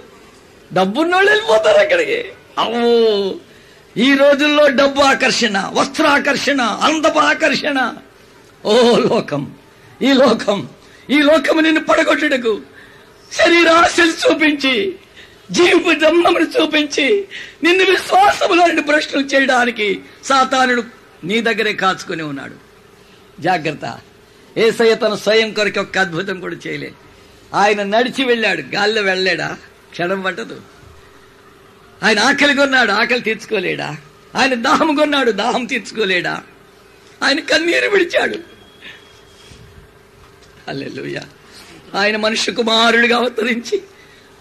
డబ్బున్నోళ్ళు వెళ్ళిపోతారు అక్కడికి. అమ్మో. ఈ రోజుల్లో డబ్బు ఆకర్షణ వస్త్ర ఆకర్షణ అందపు ఆకర్షణ. ఓ లోకం ఈ లోకం ఈ లోకము నిన్ను పడగొట్టుటకు శరీరాశలు చూపించి జీవిత జన్మమును చూపించి నిన్ను విశ్వాసములో ప్రశ్నలు చేయడానికి సాతానుడు నీ దగ్గరే కాచుకుని ఉన్నాడు. జాగ్రత్త. ఏసయ్య తన స్వయం కొరకు ఒక్క అద్భుతం కూడా చేయలే. ఆయన నడిచి వెళ్ళాడు. గాల్లో వెళ్ళాడా క్షణం పట్టదు. ఆయన ఆకలి కొన్నాడు. ఆకలి తీర్చుకోలేడా? ఆయన దాహం కొన్నాడు. దాహం తీర్చుకోలేడా? ఆయన కన్నీరు విడిచాడు. అల్లెలుయ ఆయన మనుష్య కుమారుడిగా అవతరించి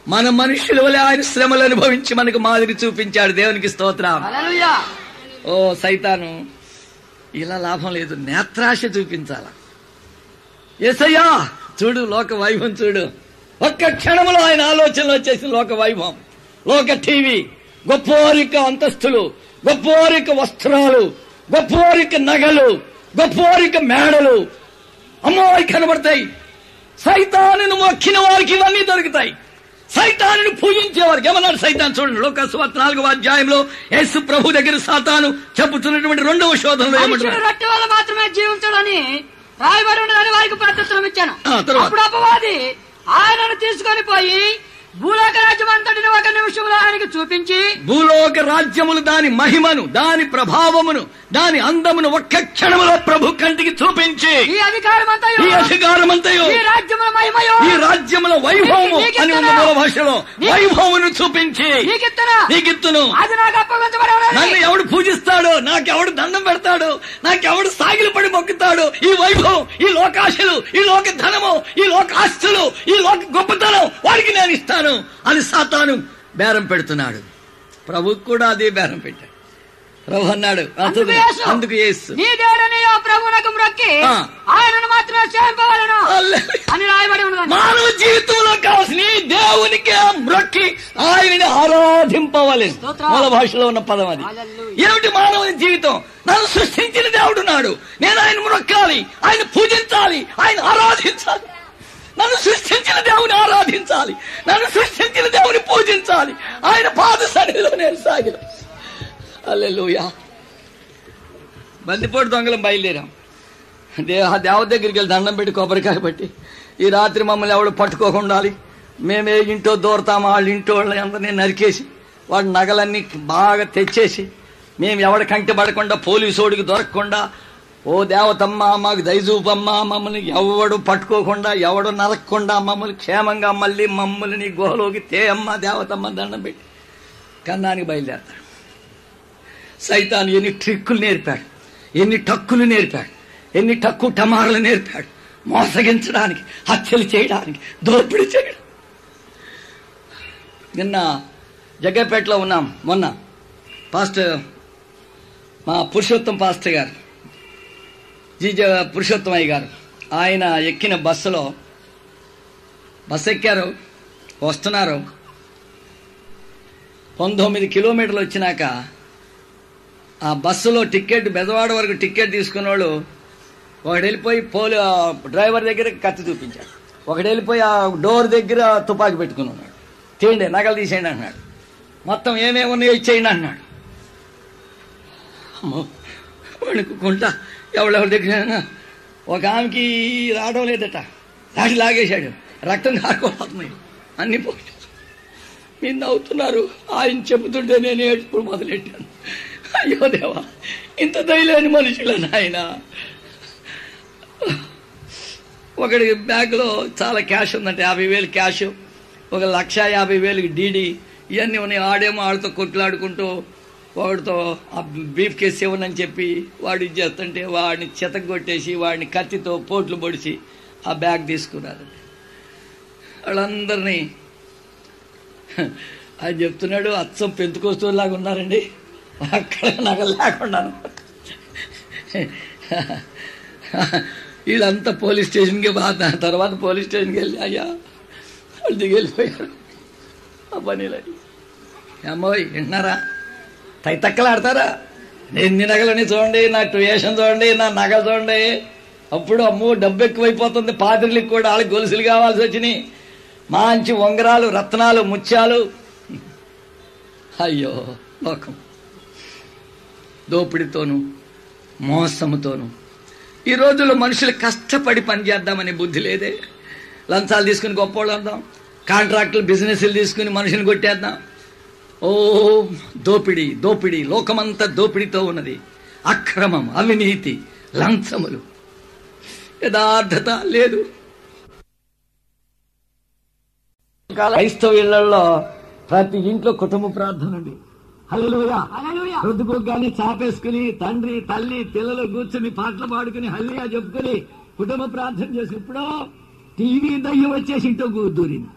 మన మనుషుల వలె ఆయన శ్రమలు అనుభవించి మనకు మాదిరి చూపించాడు దేవునికి స్తోత్రం. ఓ సైతాను ఇలా లాభం లేదు నేత్రాశ చూపించాల? ఎసయ్యా చూడు లోక వైభవం చూడు. ఒక్క క్షణంలో ఆయన ఆలోచనలు వచ్చేసిన లోక వైభవం. లోక టీవీ గొప్పోరిక అంతస్తులు గొప్పోరిక వస్త్రాలు గొప్పోరిక నగలు గొప్పోరిక మేడలు. అమ్మవారి కనబడతాయి. సైతానును మొక్కిన వారికి ఇవన్నీ దొరుకుతాయి. సైతానుని పూజించే వారికి ఏమన్నాడు సైతాన్ చూడండి. లోకస్వార్త నాలుగవ అధ్యాయంలో యేసు ప్రభు దగ్గర సాతాను చెబుతున్నటువంటి రెండవ శోధనలో రొట్టె వల్ల మాత్రమే జీవించడని రాయబడి ఉన్నదని వారికి ప్రత్యుత్తరం ఇచ్చాను? అప్పుడు అపవాది ఆయనను తీసుకొని పోయి భూలోక రాజ్యం అంతటిని ఒక నిమిషంలో ఆయనకి చూపించి భూలోక రాజ్యములు దాని మహిమను దాని ప్రభావమును దాని అందమును ఒక్క క్షణములో ప్రభు కంటికి చూపించి ఈ అధికారం అంతయు ఈ అధికారమంతయు ఈ రాజ్యముల మహిమయు ఈ రాజ్యముల వైభవము అని ఉన్న మూల భాషలో వైభవమును చూపించి నీకిత్తనా నీకిత్తును. అది నాకు. నన్ను ఎవడు పూజిస్తాడు? నాకెవడు దండం పెడతాడు? నాకెవడు సాగిలు పడి మొక్కుతాడు? ఈ వైభవం ఈ లోకాశలు ఈ లోక ధనము ఈ లోక ఆస్తులు ఈ లోక గొప్పతనం వాడికి నేను ఇస్తాను. అని సాతాను బేరం పెడుతున్నాడు. ప్రభుకు కూడా అదే బేరం పెట్టాడు. ప్రభు అన్నాడు అందుకు అతడు యేసు, అందుకు యేసు. నీ దేవుడని ఆ ప్రభునకు మ్రొక్కి ఆ. ఆయనను మాత్రమే సేవింపవలను హల్లెలూయా. అని రాయబడి ఉన్నది. మానవ జీవితంలో కావాల్సిన దేవునికి మ్రొక్కి ఆయనని ఆరాధింపవలెను. మూల భాషలో ఉన్న పదం అది. ఏమిటి మానవుని జీవితం? నన్ను సృష్టించిన దేవుడు నాడు నేను ఆయన మొక్కాలి ఆయన పూజించాలి ఆయన ఆరాధించాలి. నన్ను సృష్టించిన దేవుని ఆరాధించాలి. నన్ను సృష్టించిన దేవుని పూజించాలి. ఆయన పాద సన్నిధిలో నేను సాగిన అల్లెలుయా బందిపోటు దొంగలం బయలుదేరాం. దే ఆ దేవ దగ్గరికి వెళ్ళి దండం పెట్టి కొబ్బరికాయ పట్టి ఈ రాత్రి మమ్మల్ని ఎవడు పట్టుకోకుండా మేము ఏ ఇంటో దూరతామో వాళ్ళ ఇంటో వాళ్ళని అందరినీ నరికేసి వాడి నగలన్నీ బాగా తెచ్చేసి మేము ఎవడ కంటి పడకుండా పోలీసు ఓడికి దొరకకుండా ఓ దేవతమ్మ మాకు దయచూపమ్మ మమ్మల్ని ఎవడు పట్టుకోకుండా ఎవడు నరకకుండా మమ్మల్ని క్షేమంగా మళ్ళీ మమ్మల్ని నీ గుహలోకి తేయమ్మ దేవతమ్మ దండం పెట్టి. కన్నానికి బయలుదేరతాడు. సైతాను ఎన్ని ట్రిక్కులు నేర్పాడు ఎన్ని టక్కులు నేర్పాడు ఎన్ని టక్కు టమారులు నేర్పాడు. మోసగించడానికి హత్యలు చేయడానికి దోపిడీ చేయడం. నిన్న జగ్గపేటలో ఉన్నాం మొన్న. పాస్టర్ మా పురుషోత్తం పాస్టర్ గారు. జీజ పురుషోత్తమయ్య గారు. ఆయన ఎక్కిన బస్సులో బస్సు ఎక్కారు వస్తున్నారు. పంతొమ్మిది కిలోమీటర్లు వచ్చినాక ఆ బస్సులో టికెట్ బెదవాడ వరకు టికెట్ తీసుకున్న వాళ్ళు ఒకడు వెళ్ళిపోయి పోలీ డ్రైవర్ దగ్గర కత్తి చూపించాడు ఒకడు వెళ్ళిపోయి ఆ డోర్ దగ్గర తుపాకీ పెట్టుకుని ఉన్నాడు తీయండి నగలు తీసేయండి అన్నాడు మొత్తం ఏమేమి ఉన్నాయో ఇచ్చేయండి అన్నాడు అమ్మో వణుకుంటా ఎవడెవరి దగ్గర ఒక ఆమెకి రావడం లేదట. దాటి లాగేశాడు. రక్తం కాకపోతున్నాయి అన్ని పోయి. మీరు నవ్వుతున్నారు ఆయన చెబుతుంటే నేను ఏడుపుడు మొదలెట్టాను. అయ్యో దేవా ఇంత దయలేని మనుషులను ఆయన ఒకడి బ్యాగ్లో చాలా క్యాష్ ఉందంటే. యాభై వేలు క్యాష్ ఒక లక్ష యాభై వేలు డీడీ ఇవన్నీ ఉన్నాయి. ఆడేమో ఆడితో కొట్లాడుకుంటూ వాడితో ఆ బీఫ్ కేసు ఇవ్వనని చెప్పి వాడు ఇది చేస్తుంటే వాడిని చెతగొట్టేసి వాడిని కత్తితో పోట్లు పొడిచి ఆ బ్యాగ్ తీసుకున్నారు వాళ్ళందరినీ ఆయన చెప్తున్నాడు అచ్చం పెంతుకొస్తులాగా ఉన్నారండి. అక్కడ నగ లేకుండాను వీళ్ళంతా పోలీస్ స్టేషన్కి బాధ తర్వాత పోలీస్ స్టేషన్కి వెళ్ళి అయ్యా వాళ్ళు దిగి వెళ్ళిపోయారు. ఆ పనిలో అమ్మాయి వింటున్నారా తైతక్కలు ఆడతారా ఎన్ని నగలని చూడండి నా వేషం చూడండి నా నగలు చూడండి. అప్పుడు అమ్మో డబ్బు ఎక్కువైపోతుంది. పాత్రలకు కూడా వాళ్ళకి గొలుసులు కావాల్సి వచ్చినాయి. మంచి ఉంగరాలు రత్నాలు ముత్యాలు. అయ్యో లోకం. దోపిడితోనూ మోసముతోనూ. ఈ రోజుల్లో మనుషులు కష్టపడి పనిచేద్దామనే బుద్ధి లేదే. లంచాలు తీసుకుని గొప్పోళ్ళు అందాం. కాంట్రాక్టులు బిజినెస్లు తీసుకుని మనుషుని కొట్టేద్దాం. ఓ దోపిడి దోపిడి లోకమంతా దోపిడితో ఉన్నది. అక్రమం అవినీతి లంచములు. యథార్థత లేదు. క్రైస్తవ ఇళ్ళలో ప్రతి ఇంట్లో కుటుంబ ప్రార్థన అండి. హల్లెలూయా. చాపేసుకుని తండ్రి తల్లి పిల్లలు కూర్చుని పాటలు పాడుకుని హల్లియా చెప్పుకొని కుటుంబ ప్రార్థన చేసి ఇప్పుడు టీవీ దయ్యం వచ్చేసి ఇంట్లో దూరింది.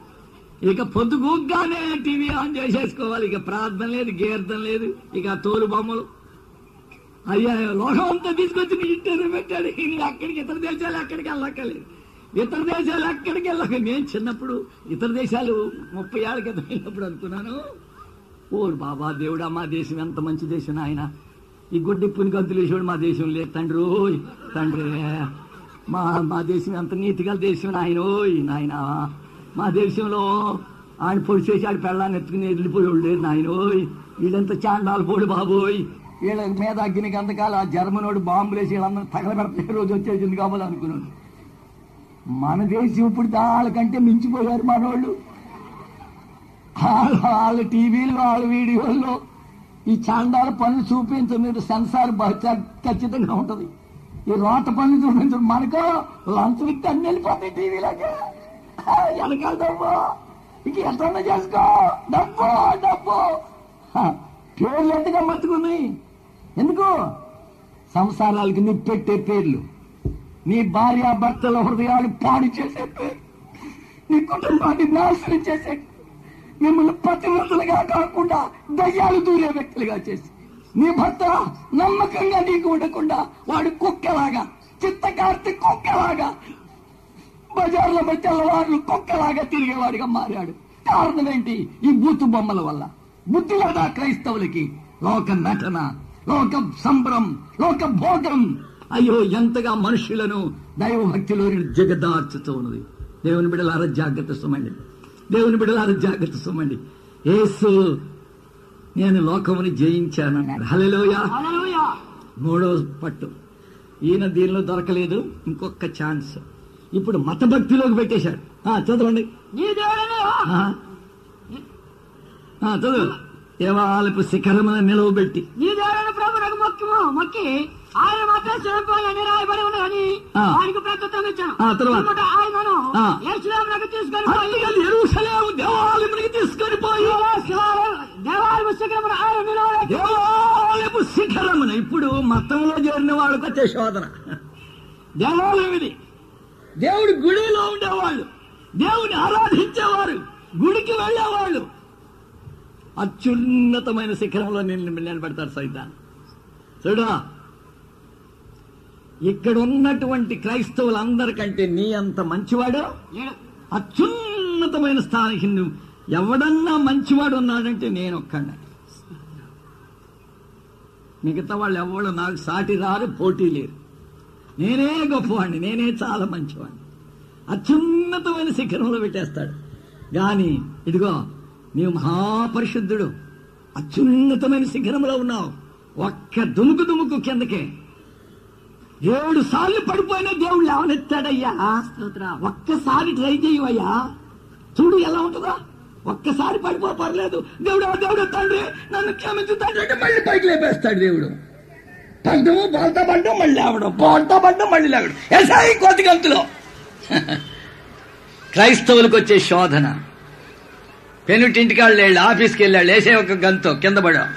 ఇక పొద్దుగూగ్గానే టీవీ ఆన్ చేసేసుకోవాలి. ఇక ప్రార్థన లేదు గీర్థం లేదు ఇక తోలు బొమ్మలు. అయ్యా లోకం అంతా తీసుకొచ్చి నీ ఇంటర్వ్యూ పెట్టాడు. ఇది అక్కడికి ఇతర దేశాలు ఎక్కడికి వెళ్ళక్కర్లేదు. ఇతర దేశాలు ఎక్కడికి వెళ్ళక నేను చిన్నప్పుడు ఇతర దేశాలు ముప్పై ఏళ్ళ క్రితం వెళ్ళినప్పుడు అనుకున్నాను. ఓరు బాబా దేవుడా మా దేశం ఎంత మంచి దేశం ఆయన ఈ గుడ్డి పునికంతులు వేసేవాడు మా దేశం లేదు తండ్రి. ఓయ్ తండ్రి. మా మా దేశం ఎంత నీతిగల దేశం నాయన. ఓయ్ నాయనా. మా దేశంలో ఆయన పొడి చేసి ఆడి పెళ్ళాన్ని ఎత్తుకుని వెళ్ళిపోయాడు లేదు నాయన. వీళ్ళంతా చాండాలు పోడు బాబోయ్. వీళ్ళ మీద అగ్ని గంతకాలు ఆ జర్మనోడు బాంబులేసి వీళ్ళందరూ తగలబెడతాయి రోజు వచ్చేసింది కావాలి అనుకున్నాను. మన దేశం ఇప్పుడు వాళ్ళకంటే మించిపోయారు మనోళ్ళు. వాళ్ళ వాళ్ళ వాళ్ళ వీడియోల్లో ఈ చాండాల పనులు చూపించు మీరు సెన్సార్ చ- ఖచ్చితంగా ఉంటది. ఈ రోత పనులు చూపించు మనకు లంచం ఇస్తే అన్ని వెళ్ళిపోతాయి టీవీలోకి. వెనకాల డబ్బు ఇక ఎట్లా చేసుకో. డబ్బు డబ్బు. పేర్లు ఎంతగా మత్తుకున్నాయి? ఎందుకు? సంసారాలకి నిప్పెట్టే పేర్లు. నీ భార్య భర్తల హృదయాలు పాడు చేసే పేరు నీ కుటుంబాన్ని నాశనం చేసే మిమ్మల్ని పతివ్రతలుగా కాకుండా దయ్యాలు దూరే వ్యక్తులుగా చేసి నీ భర్త నమ్మకంగా నీకు ఉండకుండా వాడు కుక్కలాగా చిత్తకార్తె కుక్కలాగా బజార్లో తెల్లవారు కుక్కలాగా తిరిగేవాడిగా మారాడు. కారణం ఏంటి? ఈ బూతు బొమ్మల వల్ల. బుద్ధి లేదా క్రైస్తవులకి? లోక నటన లోక సంబరం లోక భోగం. అయ్యో ఎంతగా మనుషులను దైవభక్తిలో జగదార్చుతూ ఉన్నది. దేవుని బిడ్డలారా జాగ్రత్త సుమండి. దేవుని బిడ్డలారా జాగ్రత్త సుమండి. యేసు నేను లోకముని జయించానన్నాడు. హల్లెలూయా. హల్లెలూయా. మూడో పట్టు. ఈయన దీనిలో దొరకలేదు. ఇంకొక ఛాన్స్. ఇప్పుడు మత భక్తిలోకి పెట్టేశాడు ఆ, చదవండి చదువు. దేవాలపు శిఖరమున నిలవబెట్టి. నీ దేవుడని ప్రభునకు మొక్కము. మొక్కి ఆయన మాత్రం చనిపోయాలని రాయబడి ఉన్నదని. ఆయనకు ప్రత్యుత్తరం ఇచ్చాను. తర్వాత? ఆయనను ఆ. యేసునామమునకు తీసుకొని పోయి దేవాలయమునికి తీసుకొని పోయి. శిఖరమున ఆయన నిలవబెట్టి. దేవాలయపు శిఖరమున ఇప్పుడు మతంలో చేరిన వాళ్ళకి వచ్చే శోధన. దేవాలయం ఇది. దేవుడి గుడిలో ఉండేవాళ్ళు. దేవుని ఆరాధించేవారు. గుడికి వెళ్ళేవాళ్ళు. అత్యున్నతమైన శిఖరంలో నిన్ను నిలబెడతారు సైతాన్. చూడా ఇక్కడ ఉన్నటువంటి క్రైస్తవులందరికంటే నీ అంత మంచివాడు. అత్యున్నతమైన స్థానికి నువ్వు ఎవడన్నా మంచివాడు ఉన్నాడంటే నేను ఒక్కడే మిగతా వాళ్ళు ఎవడు నాకు సాటి రారు పోటీ లేరు. నేనే గొప్పవాడిని నేనే చాలా మంచివాడిని అత్యున్నతమైన శిఖరంలో పెట్టేస్తాడు. గాని ఇదిగో నీవు మహాపరిశుద్ధుడు. అత్యున్నతమైన శిఖరంలో ఉన్నావు. ఒక్క దుముకు దుముకు కిందకే. ఏడు సార్లు పడిపోయినా దేవుడు లేవనెత్తాడయ్యా. ఒక్కసారి ట్రై చేయవయ్యా. చూడు ఎలా ఉంటుందా. ఒక్కసారి పడిపో పర్లేదు. దేవుడు దేవుడు తండ్రి నన్ను క్షమించు తండ్రి మళ్ళీ పైకి లేపేస్తాడు దేవుడు. పడ్డము బోల్తా పడ్డం మళ్ళీ లేవడం బోల్తా పడ్డం మళ్ళీ లేవడం ఎసాయి కోతి గంతులో. క్రైస్తవులకు వచ్చే శోధన. పెనుటింటికాళ్ళు వెళ్ళి ఆఫీస్కి వెళ్ళాడు వేసే ఒక గంతో కింద పడా.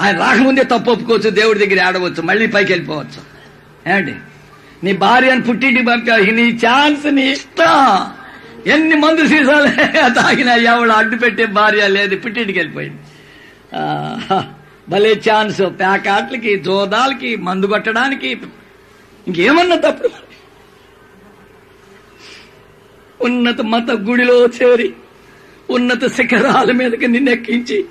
ఆయన రాకముందే తప్పు ఒప్పుకోవచ్చు దేవుడి దగ్గర ఆడవచ్చు మళ్ళీ పైకి వెళ్ళిపోవచ్చు. ఏమండి? నీ భార్యను పుట్టింటికి పంపావు నీ ఛాన్స్ నీ ఇష్టం. ఎన్ని మందు సీసాలు తాగిన ఎవడు అడ్డు పెట్టే భార్య లేదు పుట్టింటికి వెళ్ళిపోయింది. ఆ, భలే ఛాన్స్ ప్యాకాట్లకి జోదాలకి మందు కొట్టడానికి. ఇంకేమన్నా తప్పుడు ఉన్నత మత గుడిలో చేరి ఉన్నత శిఖరాల మీదకి నిన్నెక్కించి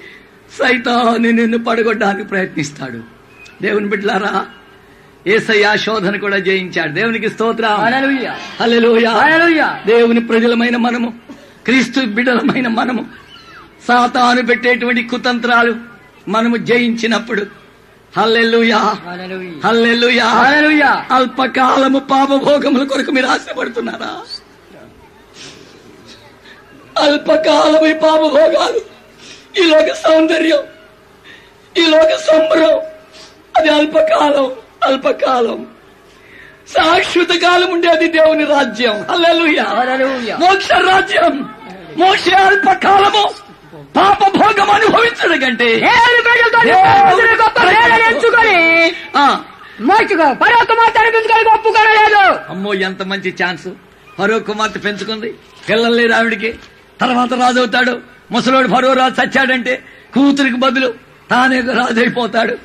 సైతాన్ని నిన్ను పడగొట్టడానికి ప్రయత్నిస్తాడు. దేవుని బిడ్డలారా ఏసయ్య శోధన కూడా జయించాడు. దేవునికి స్తోత్రం. దేవుని ప్రజలమైన మనము క్రీస్తు బిడ్డలమైన మనము సాతాను పెట్టేటువంటి కుతంత్రాలు మనము జయించినప్పుడు. అల్పకాలము పాపభోగముల కొరకు మీరు ఆశపడుతున్నారా? అల్పకాలము ఈ పాపభోగాలు. ఈ లోక సౌందర్యం. ఈ లోక సంబరం. అది అల్పకాలం. అల్పకాలం. శాశ్వత కాలం ఉండేది దేవుని రాజ్యం. హల్లెలూయా. మోక్ష రాజ్యం. మోక్ష అల్పకాలము. పాప భోగం అనుభవించడం కంటే ఎంచుకొని ఒప్పుకోలేదు. అమ్మో ఎంత మంచి ఛాన్స్. ఫరో కుమార్తె పెంచుకుంది. పిల్లలు లేరు ఆవిడికి. తర్వాత రాజు అవుతాడు. ముసలోడు ఫరో రాజు చచ్చాడంటే కూతురికి బదులు తానే రాజు అయిపోతాడు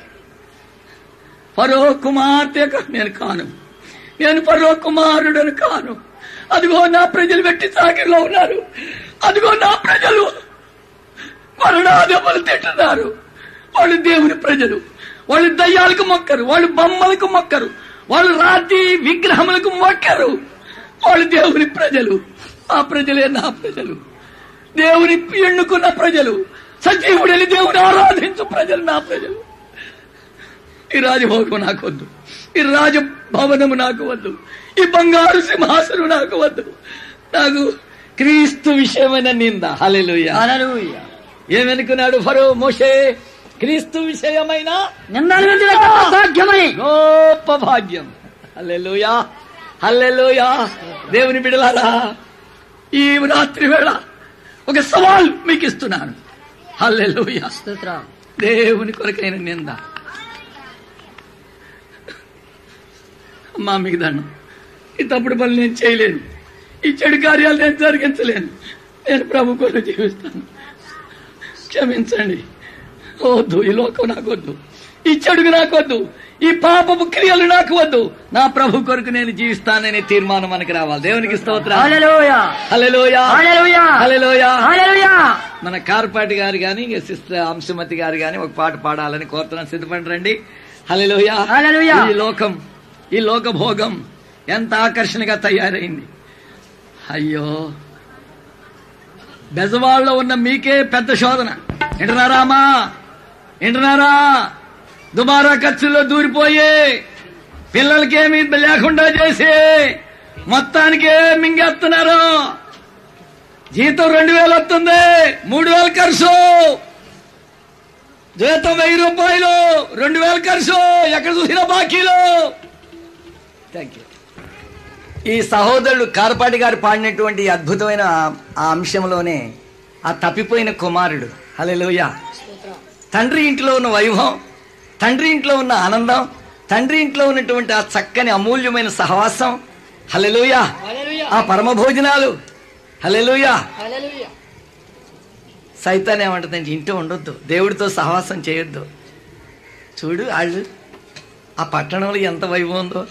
ఫరో కుమార్తె నేను కాను. నేను ఫరో కుమారుడను కాను. అదిగో నా ప్రజలు పెట్టి సాగిలో ఉన్నారు. అదిగో నా ప్రజలు మరణాదెబ్బలు తింటున్నారు. వాళ్ళు దేవుని ప్రజలు. వాళ్ళు దయ్యాలకు మొక్కరు. వాళ్ళు బొమ్మలకు మొక్కరు. వాళ్ళు రాతి విగ్రహములకు మొక్కరు. వాళ్ళు దేవుని ప్రజలు. ఆ ప్రజలే నా ప్రజలు. దేవుని ఎన్నుకున్న ప్రజలు. సజీవుడని దేవుని ఆరాధించు ప్రజలు నా ప్రజలు. ఈ రాజభోగం నాకు వద్దు. ఈ రాజభవనము నాకు వద్దు. ఈ బంగారు సింహాసనం నాకు వద్దు. నాకు క్రీస్తు విషయమైన నింద. హల్లెలూయా. హల్లెలూయా. ఏమనుకున్నాడు ఫరో మోషే? క్రీస్తు విషయమైన గొప్ప భాగ్యం. హల్లెలూయా హల్లెలూయా. దేవుని బిడలారా ఈ రాత్రి వేళ ఒక సవాల్ మీకు ఇస్తున్నాను హల్లెలూయా. స్తోత్రం. దేవుని కొరకైన నింద. అమ్మా మీకు దండం. ఈ తప్పుడు పనులు నేను చేయలేను. ఈ చెడు కార్యాలు నేను జరిగించలేను. నేను ప్రభు కొరకు జీవిస్తాను. క్షమించండి. వద్దు ఈ లోకం నాకు వద్దు ఈ చెడుగు నాకు వద్దు ఈ పాపపు క్రియలు నాకు వద్దు నా ప్రభు కొరకు నేను జీవిస్తాననే తీర్మానం మనకి రావాలి. దేవునికి స్తోత్రం. మన కార్పాటి గారు గాని సిస్టర్ అంశమతి గారు గాని ఒక పాట పాడాలని కోరుతున్నాను. సిద్ధపడి రండి. ఈ లోకం ఈ లోక భోగం ఎంత ఆకర్షణగా తయారైంది. అయ్యో. బెజవాడలో ఉన్న మీకే పెద్ద శోధన. వింటున్నారా అమ్మా వింటున్నారా దుబారా ఖర్చుల్లో దూరిపోయి పిల్లలకేమీ లేకుండా చేసి మొత్తానికే మింగేస్తున్నారు. జీతం రెండు వేలు వస్తుంది మూడు వేలు ఖర్చు. జీతం వెయ్యి రూపాయలు రెండు వేలు ఖర్చు. ఎక్కడ చూసినా బాకీలు. థ్యాంక్ యూ ఈ సహోదరుడు కార్పాటి గారు పాడినటువంటి అద్భుతమైన ఆ- అంశంలోనే ఆ తప్పిపోయిన కుమారుడు. హల్లెలూయ. తండ్రి ఇంట్లో ఉన్న వైభవం తండ్రి ఇంట్లో ఉన్న ఆనందం తండ్రి ఇంట్లో ఉన్నటువంటి ఆ చక్కని అమూల్యమైన సహవాసం. హల్లెలూయ. ఆ పరమ భోజనాలు. హల్లెలూయా. సైతాన్ ఏమంటుందంటే ఇంట్లో ఉండొద్దు దేవుడితో సహవాసం చేయొద్దు. చూడు వాళ్ళు ఆ పట్టణంలో ఎంత వైభవం ఉందో.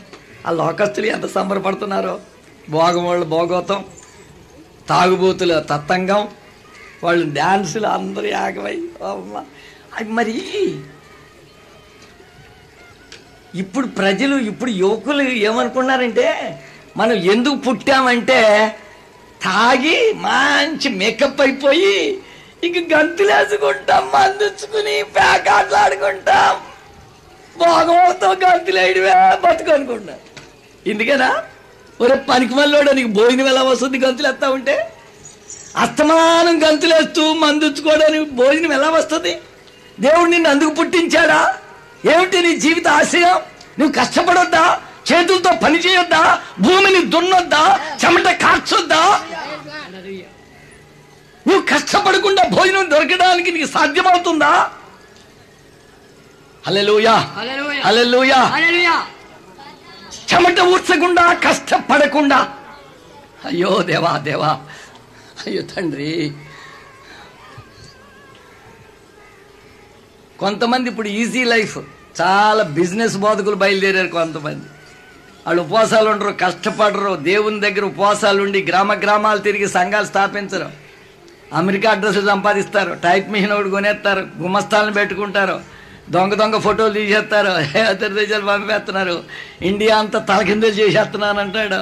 ఆ లోకస్తులు ఎంత సంబరపడుతున్నారో. భోగవాళ్ళు భోగోతం తాగుబోతుల తత్తంగం వాళ్ళు డ్యాన్సులు అందరూ ఆగమై అమ్మ. అది మరి ఇప్పుడు ప్రజలు ఇప్పుడు యువకులు ఏమనుకున్నారంటే మనం ఎందుకు పుట్టామంటే తాగి మంచి మేకప్ అయిపోయి ఇంక గంతులేసుకుంటాం మందుచ్చుకుని పేకాట్లాడుకుంటాం భోగంతో గంతులేయడమే బతుకు ఎందుకనా ఒరే పనికి మళ్ళీ నీకు భోజనం ఎలా వస్తుంది? గంతులు ఎత్తా ఉంటే? అస్తమానం గంతులేస్తూ మందుచ్చుకోవడానికి భోజనం ఎలా వస్తుంది? దేవుడు నిన్ను అందుకు పుట్టించాడా? ఏమిటి నీ జీవిత ఆశయం? నువ్వు కష్టపడొద్దా? చేతులతో పని చేయొద్దా? భూమిని దున్నొద్దా? చెమట కార్చొద్దా? నువ్వు కష్టపడకుండా భోజనం దొరకడానికి నీకు సాధ్యమవుతుందా? హల్లెలూయా. హల్లెలూయా. చెమట ఊర్చకుండా కష్టపడకుండా. అయ్యో దేవా దేవా. అయ్యో తండ్రి. కొంతమంది ఇప్పుడు ఈజీ లైఫ్. చాలా బిజినెస్ బోధకులు బయలుదేరారు కొంతమంది. వాళ్ళు ఉపవాసాలు ఉండరు కష్టపడరు. దేవుని దగ్గర ఉపవాసాలు ఉండి గ్రామ గ్రామాలు తిరిగి సంఘాలు స్థాపించరు. అమెరికా అడ్రస్లు సంపాదిస్తారు. టైప్ మిషన్ ఒకటి కొనేస్తారు. గుమస్తాలను పెట్టుకుంటారు. దొంగ దొంగ ఫోటోలు తీసేస్తారు. ఇతర దేశాలు పంపేస్తున్నారు? ఇండియా అంతా తలకిందులు చేసేస్తున్నాను అంటాడు.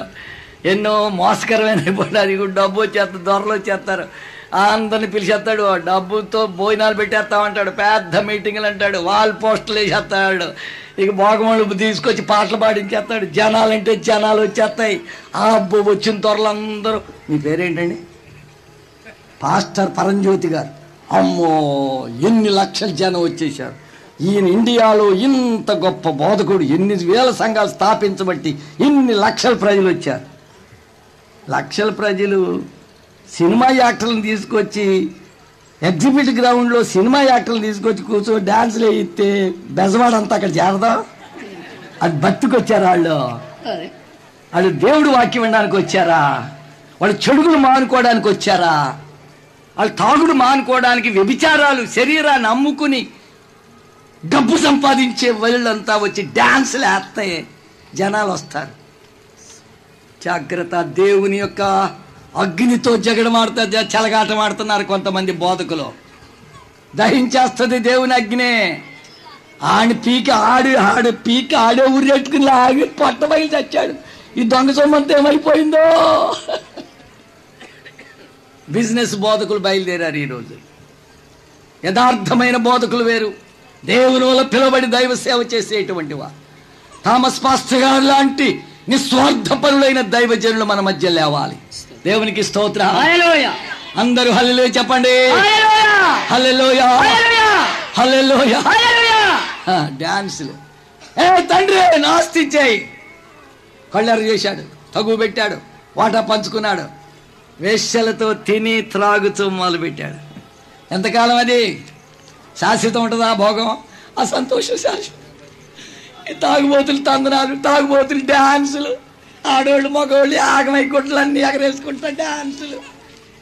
ఎన్నో మోసకరమైన రిపోర్ట్ డబ్బు వచ్చేస్తారు దొరలు వచ్చేస్తారు. అందరిని పిలిచేస్తాడు డబ్బుతో భోజనాలు పెట్టేస్తామంటాడు పెద్ద మీటింగ్లు అంటాడు. వాల్ పోస్టులు వేసేస్తాడు. ఇక భోగములు తీసుకొచ్చి పాటలు పాడించేస్తాడు. జనాలంటే జనాలు వచ్చేస్తాయి. ఆ అబ్బో వచ్చిన త్వరలందరూ మీ పేరేంటండి? పాస్టర్ పరంజ్యోతి గారు. అమ్మో ఎన్ని లక్షల జనం వచ్చేసారు ఈయన ఇండియాలో ఇంత గొప్ప బోధకుడు ఎన్ని వేల సంఘాలు స్థాపించబట్టి ఇన్ని లక్షల ప్రజలు వచ్చారు. లక్షల ప్రజలు సినిమా యాక్టర్లను తీసుకొచ్చి ఎగ్జిబిట్ గ్రౌండ్లో సినిమా యాక్టర్లను తీసుకొచ్చి కూర్చో డాన్సులు వేయిస్తే బెజవాడంతా అక్కడ చేరదా? అది భక్తికి వచ్చారు వాళ్ళు? అదే. వాళ్ళు దేవుడు వాక్యం వినడానికి వచ్చారా? వాళ్ళు చెడుగులు మానుకోవడానికి వచ్చారా? వాళ్ళు తాగుడు మానుకోవడానికి వ్యభిచారాలు శరీరాన్ని అమ్ముకుని డబ్బు సంపాదించే వాళ్ళంతా వచ్చి డ్యాన్సులు వేస్తాయి జనాలు వస్తారు. జాగ్రత్త దేవుని యొక్క అగ్నితో జగడమాడుతా చెలగాటం ఆడుతున్నారు కొంతమంది బోధకులు. దహించేస్తుంది దేవుని అగ్నే. ఆడి పీక ఆడి ఆడి పీక ఆడే ఊరెట్టుకుని ఆగి పొట్ట బయలు చచ్చాడు. ఈ దొంగ సొమ్మంతా ఏమైపోయిందో? బిజినెస్ బోధకులు బయలుదేరారు ఈరోజు యథార్థమైన బోధకులు వేరు. దేవుని వల్ల పిలువబడి దైవ సేవ చేసేటువంటి వారు థామస్ పాస్టర్ గారు లాంటి నిస్వార్థపరులైన దైవజనులు మన మధ్య లేవాలి. దేవునికి స్తోత్ర. అందరూ హల్లెలూయా చెప్పండి. హల్లెలూయా. హల్లెలూయా. డాన్సులు. ఏ తండ్రి నాస్తి చేయి. కళ్ళెరు చేశాడు తగు పెట్టాడు వాటా పంచుకున్నాడు. వేశ్యలతో తిని త్రాగుతూ మొదలు పెట్టాడు ఎంతకాలం అది? శాశ్వతం ఉంటుందా భోగం? ఆ సంతోషం శాశ్వతం. ఈ తాగుబోతులు తందనాలు తాగుబోతులు డ్యాన్సులు ఆడోళ్ళు మగవాళ్ళు ఆగమై గుడ్లు అన్ని ఎగరేసుకుంటా డ్యాన్సులు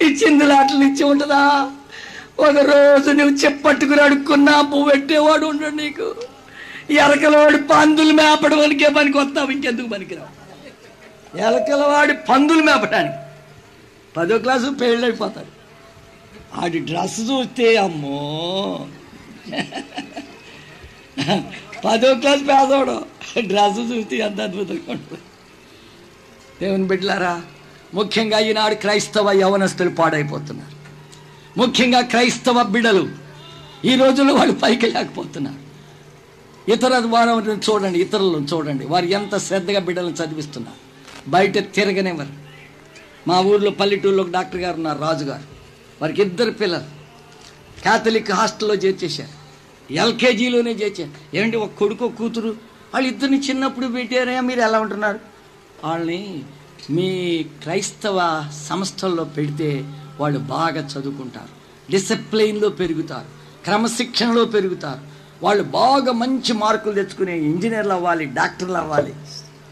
ఈ చిందులాటలు ఇచ్చి ఉంటుందా? ఒక రోజు నువ్వు చెప్పట్టుకుని అడుక్కున్నా పువ్వు పెట్టేవాడు ఉండడు నీకు. ఎలకలవాడి పందులు మేపడం వనికే పనికి వస్తావు ఇంకెందుకు పనికిరావు. ఎలకలవాడి పందులు మేపడానికి పదో క్లాసు పెళ్ళైపోతాడు ఆడి డ్రెస్ చూస్తే అమ్మో! పదో క్లాస్ పేదవాడు డ్రెస్ చూస్తే ఎంత అద్భుతంగా ఉంటుంది. దేవుని బిడ్డలారా ముఖ్యంగా ఈనాడు క్రైస్తవ యవనస్తులు పాడైపోతున్నారు. ముఖ్యంగా క్రైస్తవ బిడ్డలు ఈ రోజుల్లో వాళ్ళు పైకి లేకపోతున్నారు. ఇతర వారు చూడండి ఇతరులను చూడండి. వారు ఎంత శ్రద్ధగా బిడ్డలను చదివిస్తున్నారు. బయట తిరగనివ్వరు. మా ఊర్లో పల్లెటూరులో ఒక డాక్టర్ గారు ఉన్నారు రాజుగారు. వారికి ఇద్దరు పిల్లలు. క్యాథలిక్ హాస్టల్లో చేర్చేశారు. ఎల్కేజీలోనే చేర్చారు. ఏమంటే ఒక కొడుకు కూతురు? వాళ్ళు ఇద్దరిని చిన్నప్పుడు పెట్టారే? మీరు ఎలా ఉంటున్నారు? వాళ్ళని మీ క్రైస్తవ సంస్థల్లో పెడితే వాళ్ళు బాగా చదువుకుంటారు. డిసిప్లైన్లో పెరుగుతారు. క్రమశిక్షణలో పెరుగుతారు. వాళ్ళు బాగా మంచి మార్కులు తెచ్చుకునే ఇంజనీర్లు అవ్వాలి డాక్టర్లు అవ్వాలి.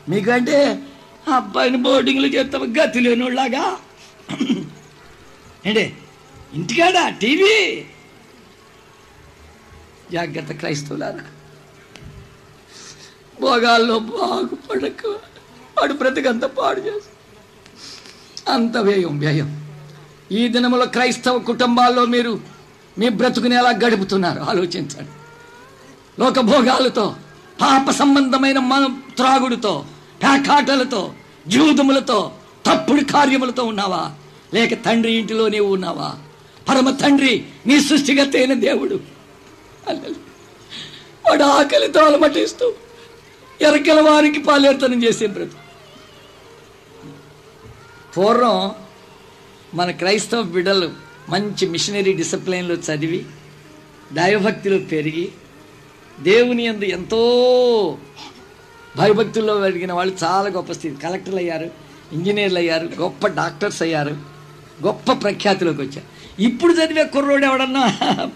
మీకంటే అబ్బాయిని బోర్డింగ్లు చేస్తాం గతి లేనోళ్ళలాగా. ఏంటి? ఇంటికాడా టీవీ? జాగ్రత్త క్రైస్తవులారా. భోగాల్లో బాగుపడక వాడు బ్రతికంత పాడు చేస్తాడు. అంత వ్యయం వ్యయం. ఈ దినముల క్రైస్తవ కుటుంబాల్లో మీరు మీ బ్రతుకుని ఎలా గడుపుతున్నారు? ఆలోచించండి. లోకభోగాలతో పాప సంబంధమైన మన త్రాగుడితో పేకాటలతో జూదములతో తప్పుడు కార్యములతో ఉన్నావా? లేక తండ్రి ఇంటిలో నీవు ఉన్నావా? పరమ తండ్రి నీ సృష్టిగతైన దేవుడు. వాడు ఆకలితో అలమటిస్తూ ఎరకల వారికి పాలేర్తనం చేసే బ్రతు పూర్వం మన క్రైస్తవ బిడ్డలు మంచి మిషనరీ డిసిప్లైన్లో చదివి దైవభక్తిలో పెరిగి దేవుని అందు ఎంతో భయభక్తుల్లో పెరిగిన వాళ్ళు చాలా గొప్ప స్థితి. కలెక్టర్లు అయ్యారు ఇంజనీర్లు అయ్యారు గొప్ప డాక్టర్స్ అయ్యారు గొప్ప ప్రఖ్యాతిలోకి వచ్చారు. ఇప్పుడు చదివే కుర్రోడు ఎవడన్నా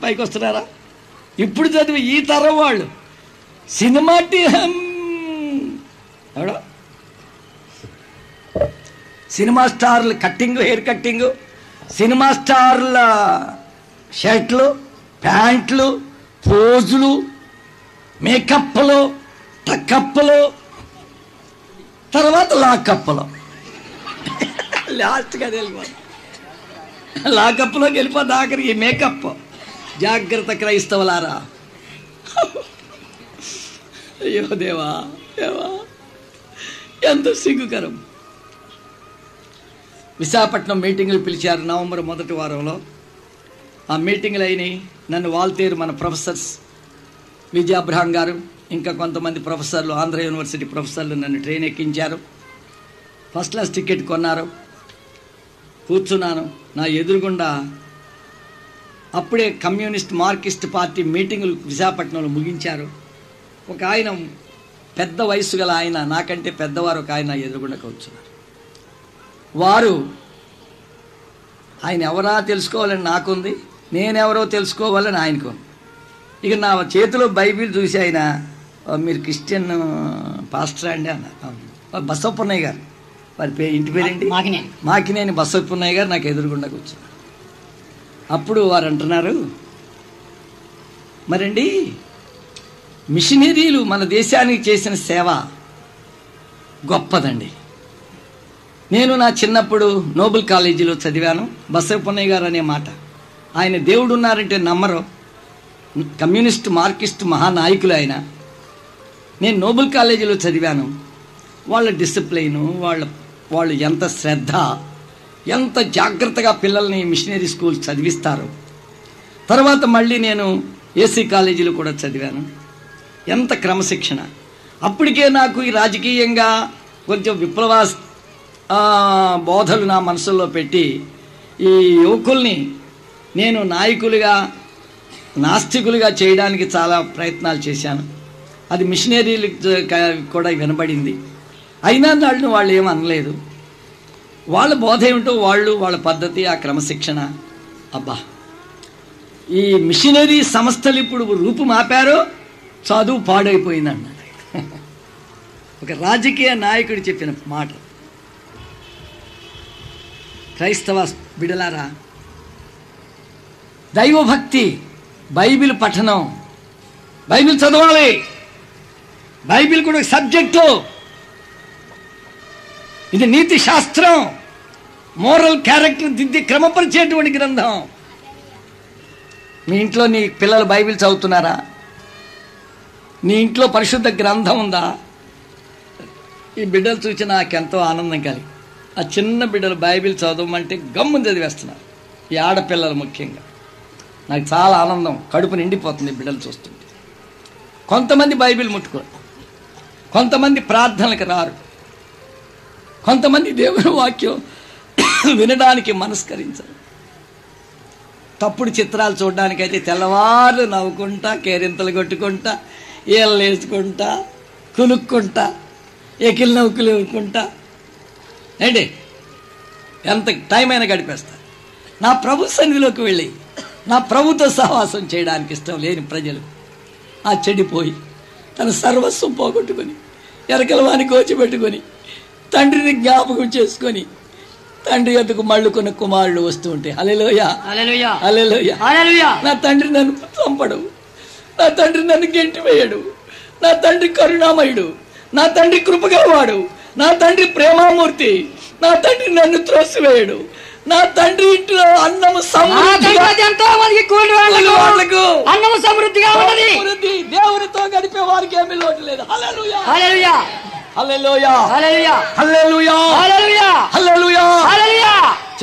పైకి వస్తున్నారా? ఇప్పుడు చదివి ఈ తరం వాళ్ళు. సినిమా ఎవడో? సినిమా స్టార్లు కట్టింగ్ హెయిర్ కట్టింగ్ సినిమా స్టార్ల షర్ట్లు ప్యాంట్లు పోజులు మేకప్లు టకప్లు తర్వాత లాకప్లు లాస్ట్గా తెలియదు. లాకప్లోకి వెళ్ళిపోద్ది ఆఖరికి ఈ మేకప్. జాగ్రత్త క్రైస్తవులారా. అయ్యో దేవా దేవా. ఎంత సిగ్గుకరం. విశాఖపట్నం మీటింగులు పిలిచారు నవంబర్ మొదటి వారంలో. ఆ మీటింగులు అయినాయి నన్ను వాల్తేరు మన ప్రొఫెసర్స్ విజయాబ్రహం గారు ఇంకా కొంతమంది ప్రొఫెసర్లు ఆంధ్ర యూనివర్సిటీ ప్రొఫెసర్లు నన్ను ట్రైన్ ఎక్కించారు. ఫస్ట్ క్లాస్ టికెట్ కొన్నారు. కూర్చున్నాను. నా ఎదురుగుండా అప్పుడే కమ్యూనిస్ట్ మార్కిస్ట్ పార్టీ మీటింగులు విశాఖపట్నంలో ముగించారు. ఒక ఆయన పెద్ద వయసు గల ఆయన నాకంటే పెద్దవారు ఒక ఆయన ఎదురుగుండా కూర్చున్నారు. వారు ఆయన ఎవరా తెలుసుకోవాలని నాకుంది నేనెవరో తెలుసుకోవాలని ఆయనకు. ఇక నా చేతిలో బైబిల్ చూసి ఆయన "ఓ, మీరు క్రిస్టియన్ పాస్టర్ అండి అన్నారు. "అవును." బసవపున్నయ్య గారు. వారి పే ఇంటి పేరేంటి? మాకినే మాకినేని బసవపున్నయ్య గారు నాకు ఎదురుగుండా కూర్చున్నారు. అప్పుడు వారు అంటున్నారు మరండి మిషనరీలు మన దేశానికి చేసిన సేవ గొప్పదండి. నేను నా చిన్నప్పుడు నోబెల్ కాలేజీలో చదివాను బసవపున్నయ్య గారు అనే మాట. ఆయన దేవుడు ఉన్నారంటే నమ్మరు. కమ్యూనిస్ట్ మార్కిస్ట్ మహానాయకులు ఆయన. నేను నోబెల్ కాలేజీలో చదివాను. వాళ్ళ డిసిప్లైను వాళ్ళ వాళ్ళు ఎంత శ్రద్ధ ఎంత జాగ్రత్తగా పిల్లల్ని మిషనరీ స్కూల్ చదివిస్తారు. తర్వాత మళ్ళీ నేను ఏసీ కాలేజీలో కూడా చదివాను. ఎంత క్రమశిక్షణ. అప్పటికే నాకు ఈ రాజకీయంగా కొంచెం విప్లవ బోధలు నా మనసులో పెట్టి ఈ యువకుల్ని నేను నాయకులుగా నాస్తికులుగా చేయడానికి చాలా ప్రయత్నాలు చేశాను. అది మిషనరీలకు కూడా వినబడింది. అయినా వాళ్ళని వాళ్ళు ఏమనలేదు అనలేదు. వాళ్ళ బోధ ఏమిటో వాళ్ళు వాళ్ళ పద్ధతి ఆ క్రమశిక్షణ. అబ్బా. ఈ మిషనరీ సంస్థలు ఇప్పుడు రూపు మాపారో చదువు పాడైపోయింది అన్నాడు ఒక రాజకీయ నాయకుడు చెప్పిన మాట. క్రైస్తవ బిడలారా దైవభక్తి బైబిల్ పఠనం. బైబిల్ చదవాలి. బైబిల్ కూడా ఒక సబ్జెక్టు. ఇది నీతి శాస్త్రం. మోరల్ క్యారెక్టర్ దిద్ది క్రమపరిచేటువంటి గ్రంథం. మీ ఇంట్లో నీ పిల్లలు బైబిల్ చదువుతున్నారా? నీ ఇంట్లో పరిశుద్ధ గ్రంథం ఉందా? ఈ బిడ్డలు చూసి నాకు ఎంతో ఆనందం కలిగి. ఆ చిన్న బిడ్డలు బైబిల్ చదవమంటే గమ్ము చదివేస్తున్నారు ఈ ఆడపిల్లలు ముఖ్యంగా. నాకు చాలా ఆనందం. కడుపు నిండిపోతుంది ఈ బిడ్డలు చూస్తుంటే. కొంతమంది బైబిల్ ముట్టుకోరు. కొంతమంది ప్రార్థనలకు రారు. కొంతమంది దేవుని వాక్యం వినడానికి మనస్కరించరు. తప్పుడు చిత్రాలు చూడడానికైతే తెల్లవారు నవ్వుకుంటా కేరింతలు కొట్టుకుంటా ఏళ్ళు వేసుకుంటా కులుక్కుంటా ఎకిలి నౌకులు నవ్వుకుంటా ఏంటి? ఎంత టైం అయినా గడిపేస్తా. నా ప్రభు సన్నిధిలోకి వెళ్ళి నా ప్రభుతో సహవాసం చేయడానికి ఇష్టం లేని ప్రజలు ఆ చెడిపోయి తన సర్వస్వం పోగొట్టుకొని ఎరకలవాణి కోచిపెట్టుకొని తండ్రిని జ్ఞాపకం చేసుకొని తండ్రి ఎద్దుకు మళ్ళుకున్న కుమారుడు వస్తూ ఉంటే హల్లెలూయా నా తండ్రి నన్ను చంపడు నా తండ్రి నన్ను గెంటివేయడు నా తండ్రి కరుణామయుడు నా తండ్రి కృపగలవాడు నా తండ్రి ప్రేమామూర్తి నా తండ్రి నన్ను త్రోసివేయడు నా తండ్రి ఇంట్లో అన్నము సమృద్ధిగా వాళ్ళకు అన్నము సమృద్ధిగా ఉన్నది. సమృద్ధి దేవునితో గడిపే వారికి ఏమీ లోటు లేదు.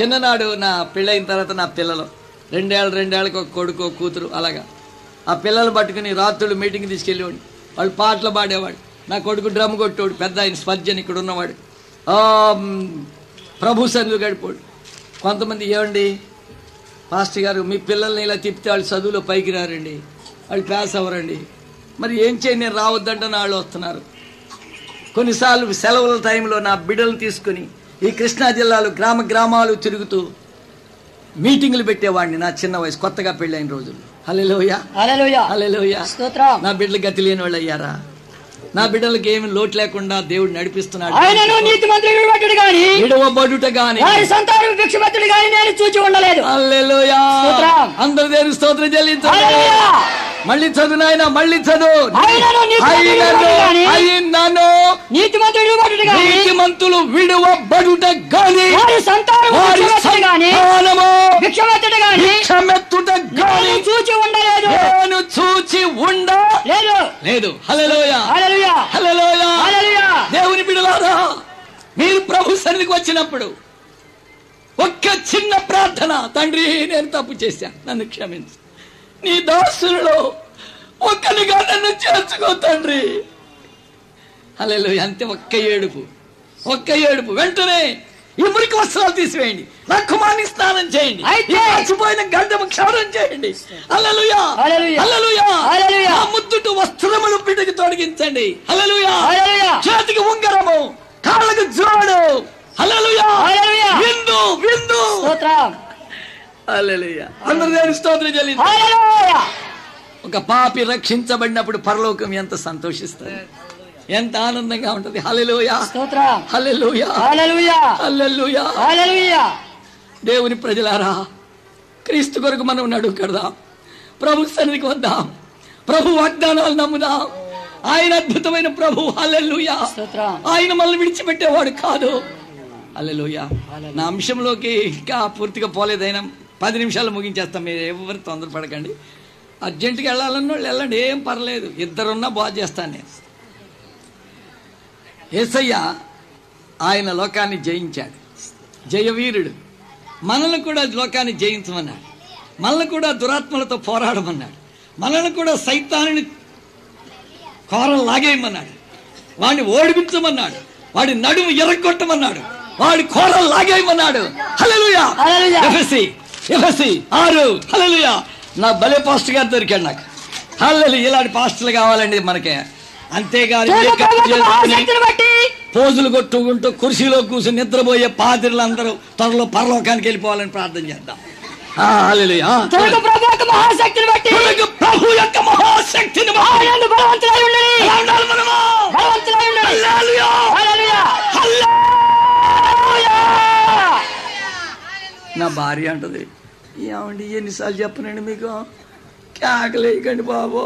చిన్ననాడు నా పెళ్ళైన తర్వాత నా పిల్లలు. రెండేళ్ళు రెండేళ్ళకి ఒక కొడుకు కూతురు అలాగా. ఆ పిల్లలు పట్టుకుని రాత్రులు మీటింగ్ తీసుకెళ్ళేవాడు. వాళ్ళు పాటలు పాడేవాడు. నా కొడుకు డ్రమ్ కొట్టేవాడు. పెద్ద ఆయన స్పర్జన్ ఇక్కడ ఉన్నవాడు. ప్రభు సందులు గడిపోడు. కొంతమంది ఏమండి? పాస్టర్ గారు మీ పిల్లల్ని ఇలా తిప్పితే వాళ్ళు చదువులో పైకి రారండి. వాళ్ళు పాస్ అవ్వరండి. మరి ఏం చేయండి? నేను రావద్దంటే వాళ్ళు వస్తున్నారు. కొన్నిసార్లు సెలవుల టైంలో నా బిడ్డలను తీసుకుని ఈ కృష్ణా జిల్లాలో గ్రామ గ్రామాలు తిరుగుతూ మీటింగులు పెట్టేవాడిని నా చిన్న వయసు కొత్తగా పెళ్ళైన రోజులు. నా బిడ్డలు గతి లేని వాళ్ళు అయ్యారా? నా బిడ్డలకి ఏమి లోటు లేకుండా దేవుడు నడిపిస్తున్నాడు. ఆయనను నీతి మంత్రులు పట్టుడు గాని విడవబడుట గాని. వారి సంతానం భిక్షపత్రుడు గాని నేను చూచి ఉండలేదు. హల్లెలూయా. స్తోత్రం. అందరు దేవుని స్తోత్రం చెల్లించండి. హల్లెలూయా. మళ్ళీ చదువు నాయన మళ్ళీ చదువు. అయినను నీతిమంతులు విడువబడుట గాని. వారి సంతానము భిక్షమెత్తుట గాని. చూచి ఉండలేదు. నేను చూచి ఉండ లేదు. లేదు. హల్లెలూయా. హల్లెలూయా. హల్లెలూయా. హల్లెలూయా. దేవుని బిడలారా మీరు ప్రభు సన్నిధికి వచ్చినప్పుడు ఒక్క చిన్న ప్రార్థన. తండ్రి నేను తప్పు చేశాను. నన్ను క్షమించు. నీ దాసులలో ఒక్కనిగా నన్ను చేర్చుకో తండ్రి. అల్లెలు అంతే ఒక్క ఏడుపు. ఒక్క ఏడుపు. వెంటనే ఈ మురికి వస్త్రాలు తీసివేయండి. నా కుమార్ని స్నానం చేయండి. మర్చిపోయిన గడ్డము క్షవరం చేయండి. అల్లలుయా. అల్లలుయా ముద్దుటు వస్త్రములు బిడ్డకి అల్లలుయా హల్లెలూయా. చేతికి ఉంగరము కాళ్ళకు జోడు. హల్లెలూయా. విందు విందు. స్తోత్రం. అందరూ దేవుని స్తోత్రం చెల్లించండి హల్లెలూయా. ఒక పాపి రక్షించబడినప్పుడు పరలోకం ఎంత సంతోషిస్తుంది. ఎంత ఆనందంగా ఉంటది. హల్లెలూయా. స్తోత్రం. హల్లెలూయా. హల్లెలూయా. హల్లెలూయా. హల్లెలూయా. దేవుని ప్రజలారా క్రీస్తు కొరకు మనం నడువు కడదాం ప్రభు సన్నిధికి వద్దాం. ప్రభు వాగ్దానాలు నమ్ముదాం. ఆయన అద్భుతమైన ప్రభు. హల్లెలూయా. స్తోత్రం. ఆయన మనల్ని విడిచిపెట్టేవాడు కాదు. హల్లెలూయా. నా అంశంలోకి ఇంకా పూర్తిగా పోలేదైనా పది నిమిషాలు ముగించేస్తాం. మీరు ఎవరు తొందరపడకండి. అర్జెంటుగా వెళ్ళాలన్న వాళ్ళు వెళ్ళండి. ఏం పర్లేదు. ఇద్దరున్నా బాగా చేస్తాను నేను. ఏసయ్య ఆయన లోకాన్ని జయించాడు. జయవీరుడు. మనల్ని కూడా లోకాన్ని జయించమన్నాడు. మనల్ని కూడా దురాత్మలతో పోరాడమన్నాడు. మనల్ని కూడా సైతాన్ని కోరలు లాగేయమన్నాడు వాడిని ఓడిపించమన్నాడు. వాడి నడుము ఎరగొట్టమన్నాడు. వాడి కోరలు లాగేయమన్నాడు హల్లెలూయా. ఎఫెసి ఆరు. హల్లెలూయా. నా భలే పాస్టర్ గారు దొరికాడు నాకు. హల్లెలు ఇలాంటి పాస్టర్లు కావాలండి మనకి. అంతేగాని పోజులు కొట్టుకుంటూ కుర్చీలో కూర్చుని నిద్రపోయే పాదిరులందరూ త్వరలో పరలోకానికి వెళ్ళిపోవాలని ప్రార్థన చేద్దాం. ప్రభు యొక్క మహాశక్తిని బలవంతులై ఎలా ఉండాలి మనము? బలవంతులై ఉండని హల్లెలూయా. హల్లెలూయా హల్లెలూయా. నా భార్య అంటది. ఏమండి ఎన్నిసార్లు చెప్పనండి మీకు? కేకలేయకండి బాబు.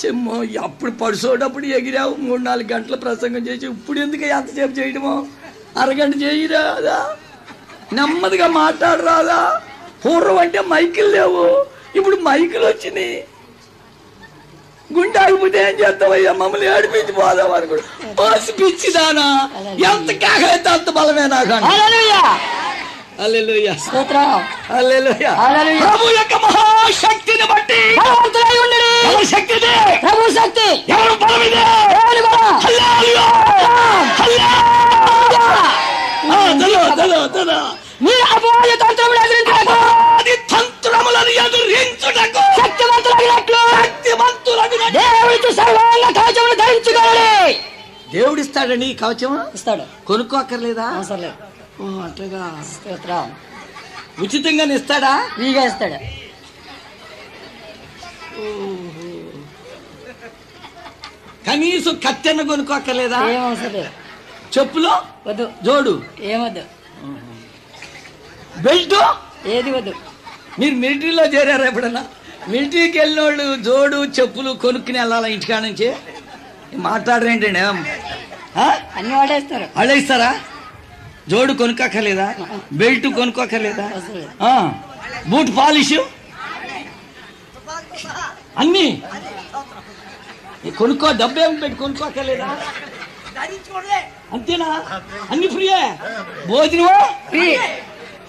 చెమ్మో అప్పుడు పడుసోటప్పుడు ఎగిరావు. మూడు నాలుగు గంటల ప్రసంగం చేసి ఇప్పుడు ఎందుకు ఎంతసేపు చేయడమో అరగంట చేయరాదా? నెమ్మదిగా మాట్లాడరాదా? పూర్వం అంటే మైకులు లేవు. ఇప్పుడు మైకులు వచ్చినాయి. గుండె ఆగిపోతే ఏం చేస్తావయ్యా? మమ్మల్ని ఏడిపించి పోదాం అనుకోడు పిచ్చిదానా! ఎంత కేకలైతే అంత బలమే నాకు ప్రభు యొక్క మహాశక్తిని బట్టి శక్తిది. ప్రభు శక్తి. ఎవరు బలమిది. దేవుని బలం? హల్లెలూయా. హల్లెలూయా. ఆ, చలో చలో చలో మీరు అపవాద తంత్రములు ఎదిరించకు అది తంత్రములను ఎదురించుటకు శక్తివంతులగినట్లు శక్తివంతులకు దేవుడికి సర్వాంగ కవచములు ధరించుకోవాలి దేవుడిస్తాడండి ఈ కవచం ఇస్తాడు. కొనుక్కోక్కర్లేదా? అవసరం లేదు. అట్లగా స్తోత్రం. ఉచితంగానే ఇస్తాడా? ఫ్రీగా ఇస్తాడు. కనీసం కత్తెన్న కొనుక్కోక్కర్లేదా? ఏం అవసరం లేదు. చెప్పులు? వద్దు. జోడు? ఏమొద్దు బెల్ట్? ఏది వద్దు. మీరు మిలిటరీలో చేరారా ఎప్పుడన్నా? మిలిటరీకి వెళ్ళిన వాళ్ళు జోడు చెప్పులు కొనుక్కుని వెళ్ళాలా ఇంటికాడ నుంచి? మాట్లాడరేంటండి? అన్ని వాడేస్తారు. వాళ్ళే ఇస్తారా? జోడు కొనుక్కోక్కర్లేదా? బెల్ట్ కొనుక్కోక్కర్లేదా? అవసరం లేదు ఆ. Boot polish? అన్ని? కొనుక్కో డబ్బు పెట్టి కొనుక్కోక్కర్లేదా? అంతేనా? అన్ని ఫ్రీయే? భోజనమా? ఫ్రీ.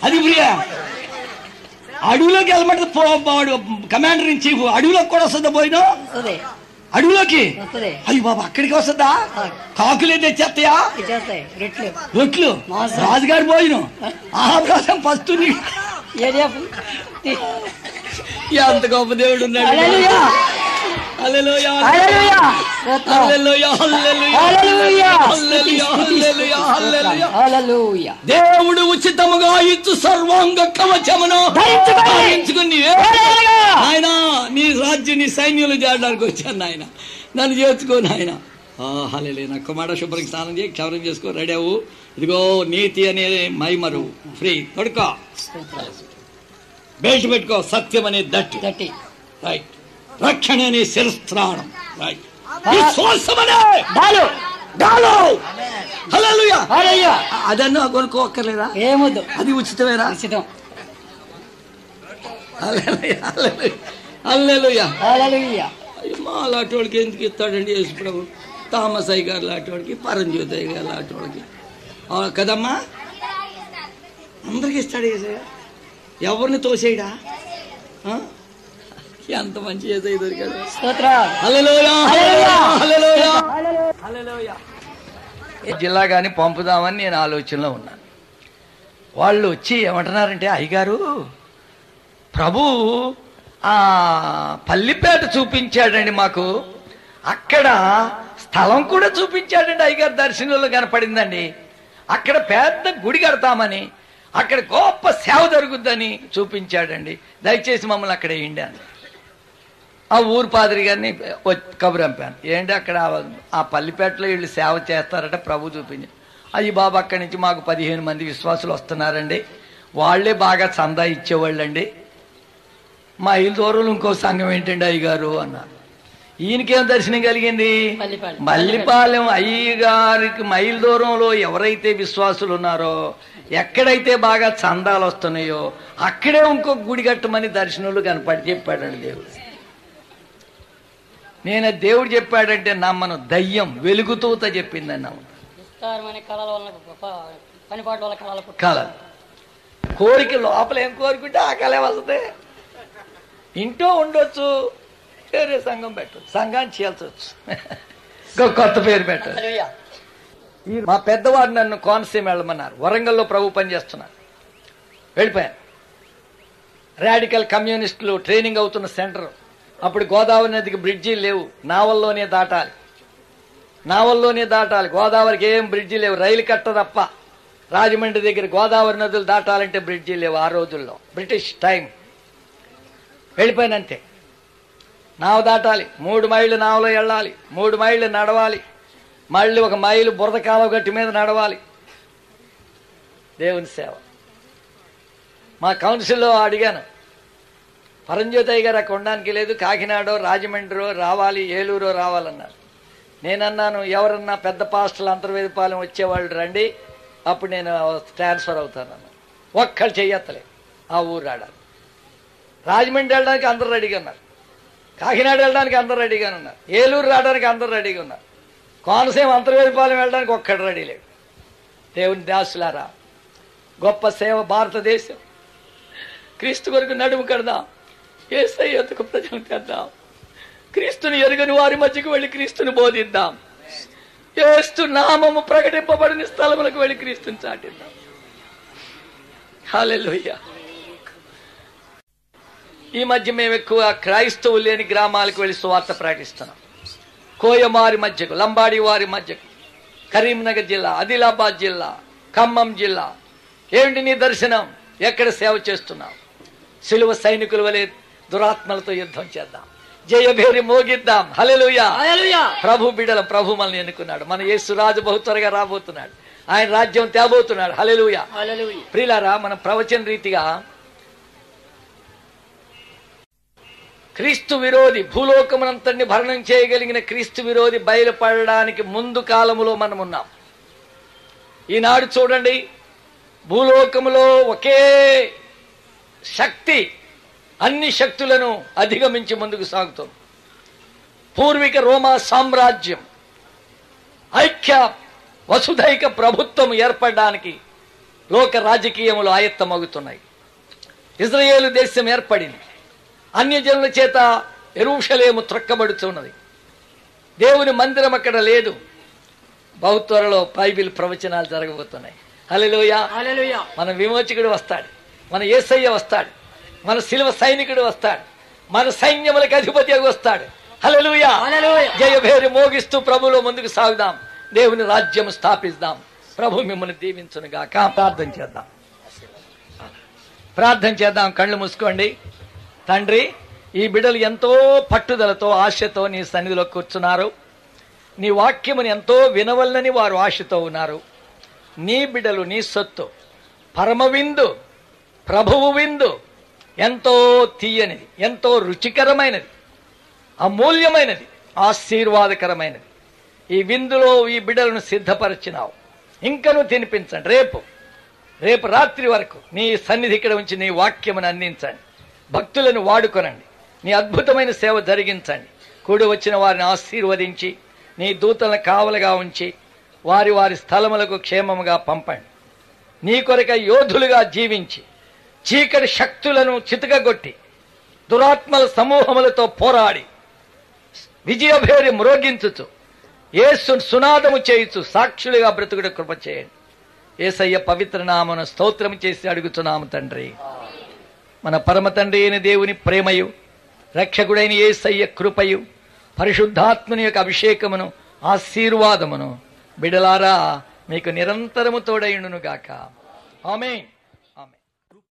అది ఫ్రీయే? అడవిలోకి వెళ్ళమంటే కమాండర్ ఇన్ చీఫ్ అడవిలోకి కూడా వస్తుందా పోయినా వస్తుంది అడవిలోకి? అయ్యి బాబా అక్కడికి వస్తుందా? కాకులే తెచ్చేస్తాయా? రెట్లు. రాజుగారి భోజనం? ఆహాప్రాసం ఫస్ట్ ఎంత గొప్ప దేవుడు ఉన్నాడు. దేవుడు ఉచితముగా ఇచ్చు సర్వాంగ కవచమును ధరించుకొని. ఆయన నీ రాజ్యం నీ సైన్యులు చేయడానికి వచ్చాను ఆయన నన్ను చేర్చుకో నాయన. హలే నా కుమార శుభ్రంగా స్నానం చేయి. క్షవరం చేసుకో. రెడీ అవ్వు. ఇదిగో నీతి అనే మైమరు. ఫ్రీ. తొడుకో బెల్ట్ పెట్టుకో. సత్యం అనే దట్టి. రైట్. రక్షణ అనే శిరస్త్రాణం అదన్నా కొనుక్కోక్కర్లేదా? ఏమొద్దు. అది ఉచితమేనా? ఉచితం. హల్లెలూయా హల్లెలూయా హల్లెలూయా! హల్లెలూయా! అయ్యో, మా అలాంటి వాడికి ఎందుకు ఇస్తాడండి యేసుప్రభు? అయ్య గారు లాంటి వాడికి పరంజ్యోతి అయ్య గారు లాంటి వాడికి. ఆ, కదమ్మా! అందరికి ఇస్తాడు ఎవరిని తోసేయడా? ఎంత మంచి ఏసయ్య దొరికాడు. జిల్లా కానీ పంపుదామని నేను ఆలోచనలో ఉన్నాను. వాళ్ళు వచ్చి ఏమంటున్నారంటే అయ్యగారు ప్రభు ఆ పల్లిపేట చూపించాడండి మాకు. అక్కడ స్థలం కూడా చూపించాడండి అయ్యగారు దర్శనంలో కనపడిందండి. అక్కడ పెద్ద గుడి కడతామని అక్కడ గొప్ప సేవ జరుగుద్దని చూపించాడండి. దయచేసి మమ్మల్ని అక్కడ వేయండి అని. ఆ ఊరు పాదిరి గారిని కబురు పంపాను. ఏంటి అక్కడ ఆ- పల్లిపేటలో వీళ్ళు సేవ చేస్తారట ప్రభు చూపించి. అయ్యి బాబు అక్కడి నుంచి మాకు పదిహేను మంది విశ్వాసులు వస్తున్నారండి. వాళ్ళే బాగా చందా ఇచ్చేవాళ్ళండి. మా ఇల్లు దూరంలో ఇంకో సంఘం ఏంటండి అయ్యగారు అన్నారు ఈయనకేం దర్శనం కలిగింది. మల్లిపాలెం అయ్యగారికి మైల్ దూరంలో ఎవరైతే విశ్వాసులు ఉన్నారో ఎక్కడైతే బాగా చందాలు వస్తున్నాయో అక్కడే ఇంకో గుడి కట్టమని దర్శనంలో కనపడి చెప్పాడండి దేవుడు. నేను దేవుడు చెప్పాడంటే నమ్మను. దయ్యం వెలుగుతూత చెప్పిందని నమ్మ. విస్తారమైన కళల వలన పనిపాటు వల్ల కళల పుట్ట. కళ. కోరిక లోపల ఏం కోరుకుంటే ఆ కళే వస్తుంది. ఇంట్లో ఉండొచ్చు వేరే సంఘం పెట్టచ్చు సంఘాన్ని చీల్చవచ్చు ఇంకో కొత్త పేరు పెట్టచ్చు. మా పెద్దవాడు నన్ను కోనసీమ వెళ్ళమన్నారు. వరంగల్లో ప్రభు పనిచేస్తున్నారు వెళ్ళిపోయాను. రాడికల్ కమ్యూనిస్టులు ట్రైనింగ్ అవుతున్న సెంటర్ అప్పుడు గోదావరి నదికి బ్రిడ్జీలు లేవు. నావల్లోనే దాటాలి. నావల్లోనే దాటాలి. గోదావరికి ఏం బ్రిడ్జి లేవు. రైలు కట్ట తప్ప. రాజమండ్రి దగ్గర గోదావరి నదులు దాటాలంటే బ్రిడ్జి లేవు ఆ రోజుల్లో. బ్రిటిష్ టైం వెళ్ళిపోయినంతే. నావ దాటాలి. మూడు మైళ్ళు నావలో వెళ్ళాలి. మూడు మైళ్ళు నడవాలి. మళ్ళీ ఒక మైలు బురద కాలువ గట్టి మీద నడవాలి. దేవుని సేవ. మా కౌన్సిల్లో అడిగాను. పరంజ్యోతయ్య గారు ఆ కొండానికి లేదు. కాకినాడో రాజమండ్రో రావాలి ఏలూరో రావాలన్నారు. నేనన్నాను ఎవరన్నా పెద్ద పాస్టల్ అంతర్వేదపాలెం వచ్చేవాళ్ళు రండి అప్పుడు నేను ట్రాన్స్ఫర్ అవుతానన్నా ఒక్కళ్ళు చెయ్యత్తలే. ఆ ఊరు రాడాలి రాజమండ్రి వెళ్ళడానికి అందరు రెడీగా ఉన్నారు. కాకినాడ వెళ్ళడానికి అందరు రెడీగా ఉన్నారు. ఏలూరు రావడానికి అందరు రెడీగా ఉన్నారు. కోనసీమ అంతర్వేదపాలెం వెళ్ళడానికి ఒక్కడు రెడీ లేడు. దేవుని దాసులారా గొప్ప సేవ భారతదేశం. క్రీస్తు కొరకు నడుము కడదాం. ఏసై ఎందుకు ప్రజలు తెద్దాం? క్రీస్తుని ఎరుగని వారి మధ్యకు వెళ్ళి క్రీస్తుని బోధిద్దాం. ఏస్తు నామము ప్రకటింపబడిన స్థలములకు వెళ్ళి క్రీస్తుని చాటిద్దాం. హల్లెలూయా. ఈ మధ్య మేము ఎక్కువ క్రైస్తవులు లేని గ్రామాలకు వెళ్ళి సువార్త ప్రకటిస్తున్నాం. కోయమారి మధ్యకు లంబాడి వారి మధ్యకు కరీంనగర్ జిల్లా ఆదిలాబాద్ జిల్లా ఖమ్మం జిల్లా. ఏమిటి నీ దర్శనం? ఎక్కడ సేవ చేస్తున్నావు? సిలువ సైనికుల వలె దురాత్మలతో యుద్ధం చేద్దాం. జయభేరి మోగిద్దాం. హల్లెలూయా. ప్రభు బిడల ప్రభు మనల్ని ఎన్నుకున్నాడు. మన యేసు రాజు బహు త్వరగా రాబోతున్నాడు. ఆయన రాజ్యం తేబోతున్నాడు. హల్లెలూయా. ప్రియులారా మన ప్రవచన రీతిగా క్రీస్తు విరోధి భూలోకమునంతటిని భరణం చేయగలిగిన క్రీస్తు విరోధి బయలుపడడానికి ముందు కాలములో మనం ఉన్నాం. ఈనాడు చూడండి భూలోకములో ఒకే శక్తి అన్ని శక్తులను అధిగమించి ముందుకు సాగుతుంది పూర్విక రోమా సామ్రాజ్యం ఐక్య వసుధైక ప్రభుత్వం ఏర్పడడానికి లోక రాజకీయములు ఆయత్తమవుతున్నాయి ఇజ్రాయేలు దేశం ఏర్పడింది. అన్యజనుల చేత ఎరుషలేము త్రక్కబడుతున్నది. దేవుని మందిరం అక్కడ లేదు. బహు త్వరలో బైబిల్ ప్రవచనాలు జరగబోతున్నాయి. హలోయ హల్లెలూయా. మన విమోచకుడు వస్తాడు. మన ఏసయ్య వస్తాడు. మన శిలువ సైనికుడు వస్తాడు. మన సైన్యములకు అధిపతి వస్తాడు. హల్లెలూయా. జయభేరి మోగిస్తూ ప్రభులో ముందుకు సాగుదాం. దేవుని రాజ్యం స్థాపిస్తాం ప్రభు మిమ్మల్ని దీవించును గాక. ప్రార్థన చేద్దాం. ప్రార్థన చేద్దాం. కళ్ళు మూసుకోండి. తండ్రి ఈ బిడ్డలు ఎంతో పట్టుదలతో ఆశతో నీ సన్నిధిలో కూర్చున్నారు. నీ వాక్యముని ఎంతో వినవల్లని వారు ఆశతో ఉన్నారు. నీ బిడ్డలు నీ సొత్తు పరమ విందు ప్రభువు విందు ఎంతో తీయనిది ఎంతో రుచికరమైనది అమూల్యమైనది ఆశీర్వాదకరమైనది. ఈ విందులో ఈ బిడ్డలను సిద్ధపరిచినావు. ఇంకను తినిపించండి. రేపు రేపు రాత్రి వరకు నీ సన్నిధి ఇక్కడ ఉంచి నీ వాక్యమును అందించండి. భక్తులను వాడుకొనండి. నీ అద్భుతమైన సేవ జరిగించండి. కూడి వచ్చిన వారిని ఆశీర్వదించి నీ దూతలను కావలుగా ఉంచి వారి వారి స్థలములకు క్షేమముగా పంపండి. నీ కొరక యోధులుగా జీవించి చీకటి శక్తులను చితకగొట్టి దురాత్మల సమూహములతో పోరాడి విజయభేరి మ్రోగించుచు ఏసు సునాదము చేయుచు సాక్షులుగా బ్రతుకుడు కృప చేయండి. ఏసయ్య పవిత్ర నామను స్తోత్రం చేసి అడుగుతున్నాము తండ్రి. మన పరమ తండ్రి అయిన దేవుని ప్రేమయు రక్షకుడైన ఏసయ్య కృపయు పరిశుద్ధాత్మని యొక్క అభిషేకమును ఆశీర్వాదమును బిడలారా మీకు నిరంతరము తోడైండునుగాక గాక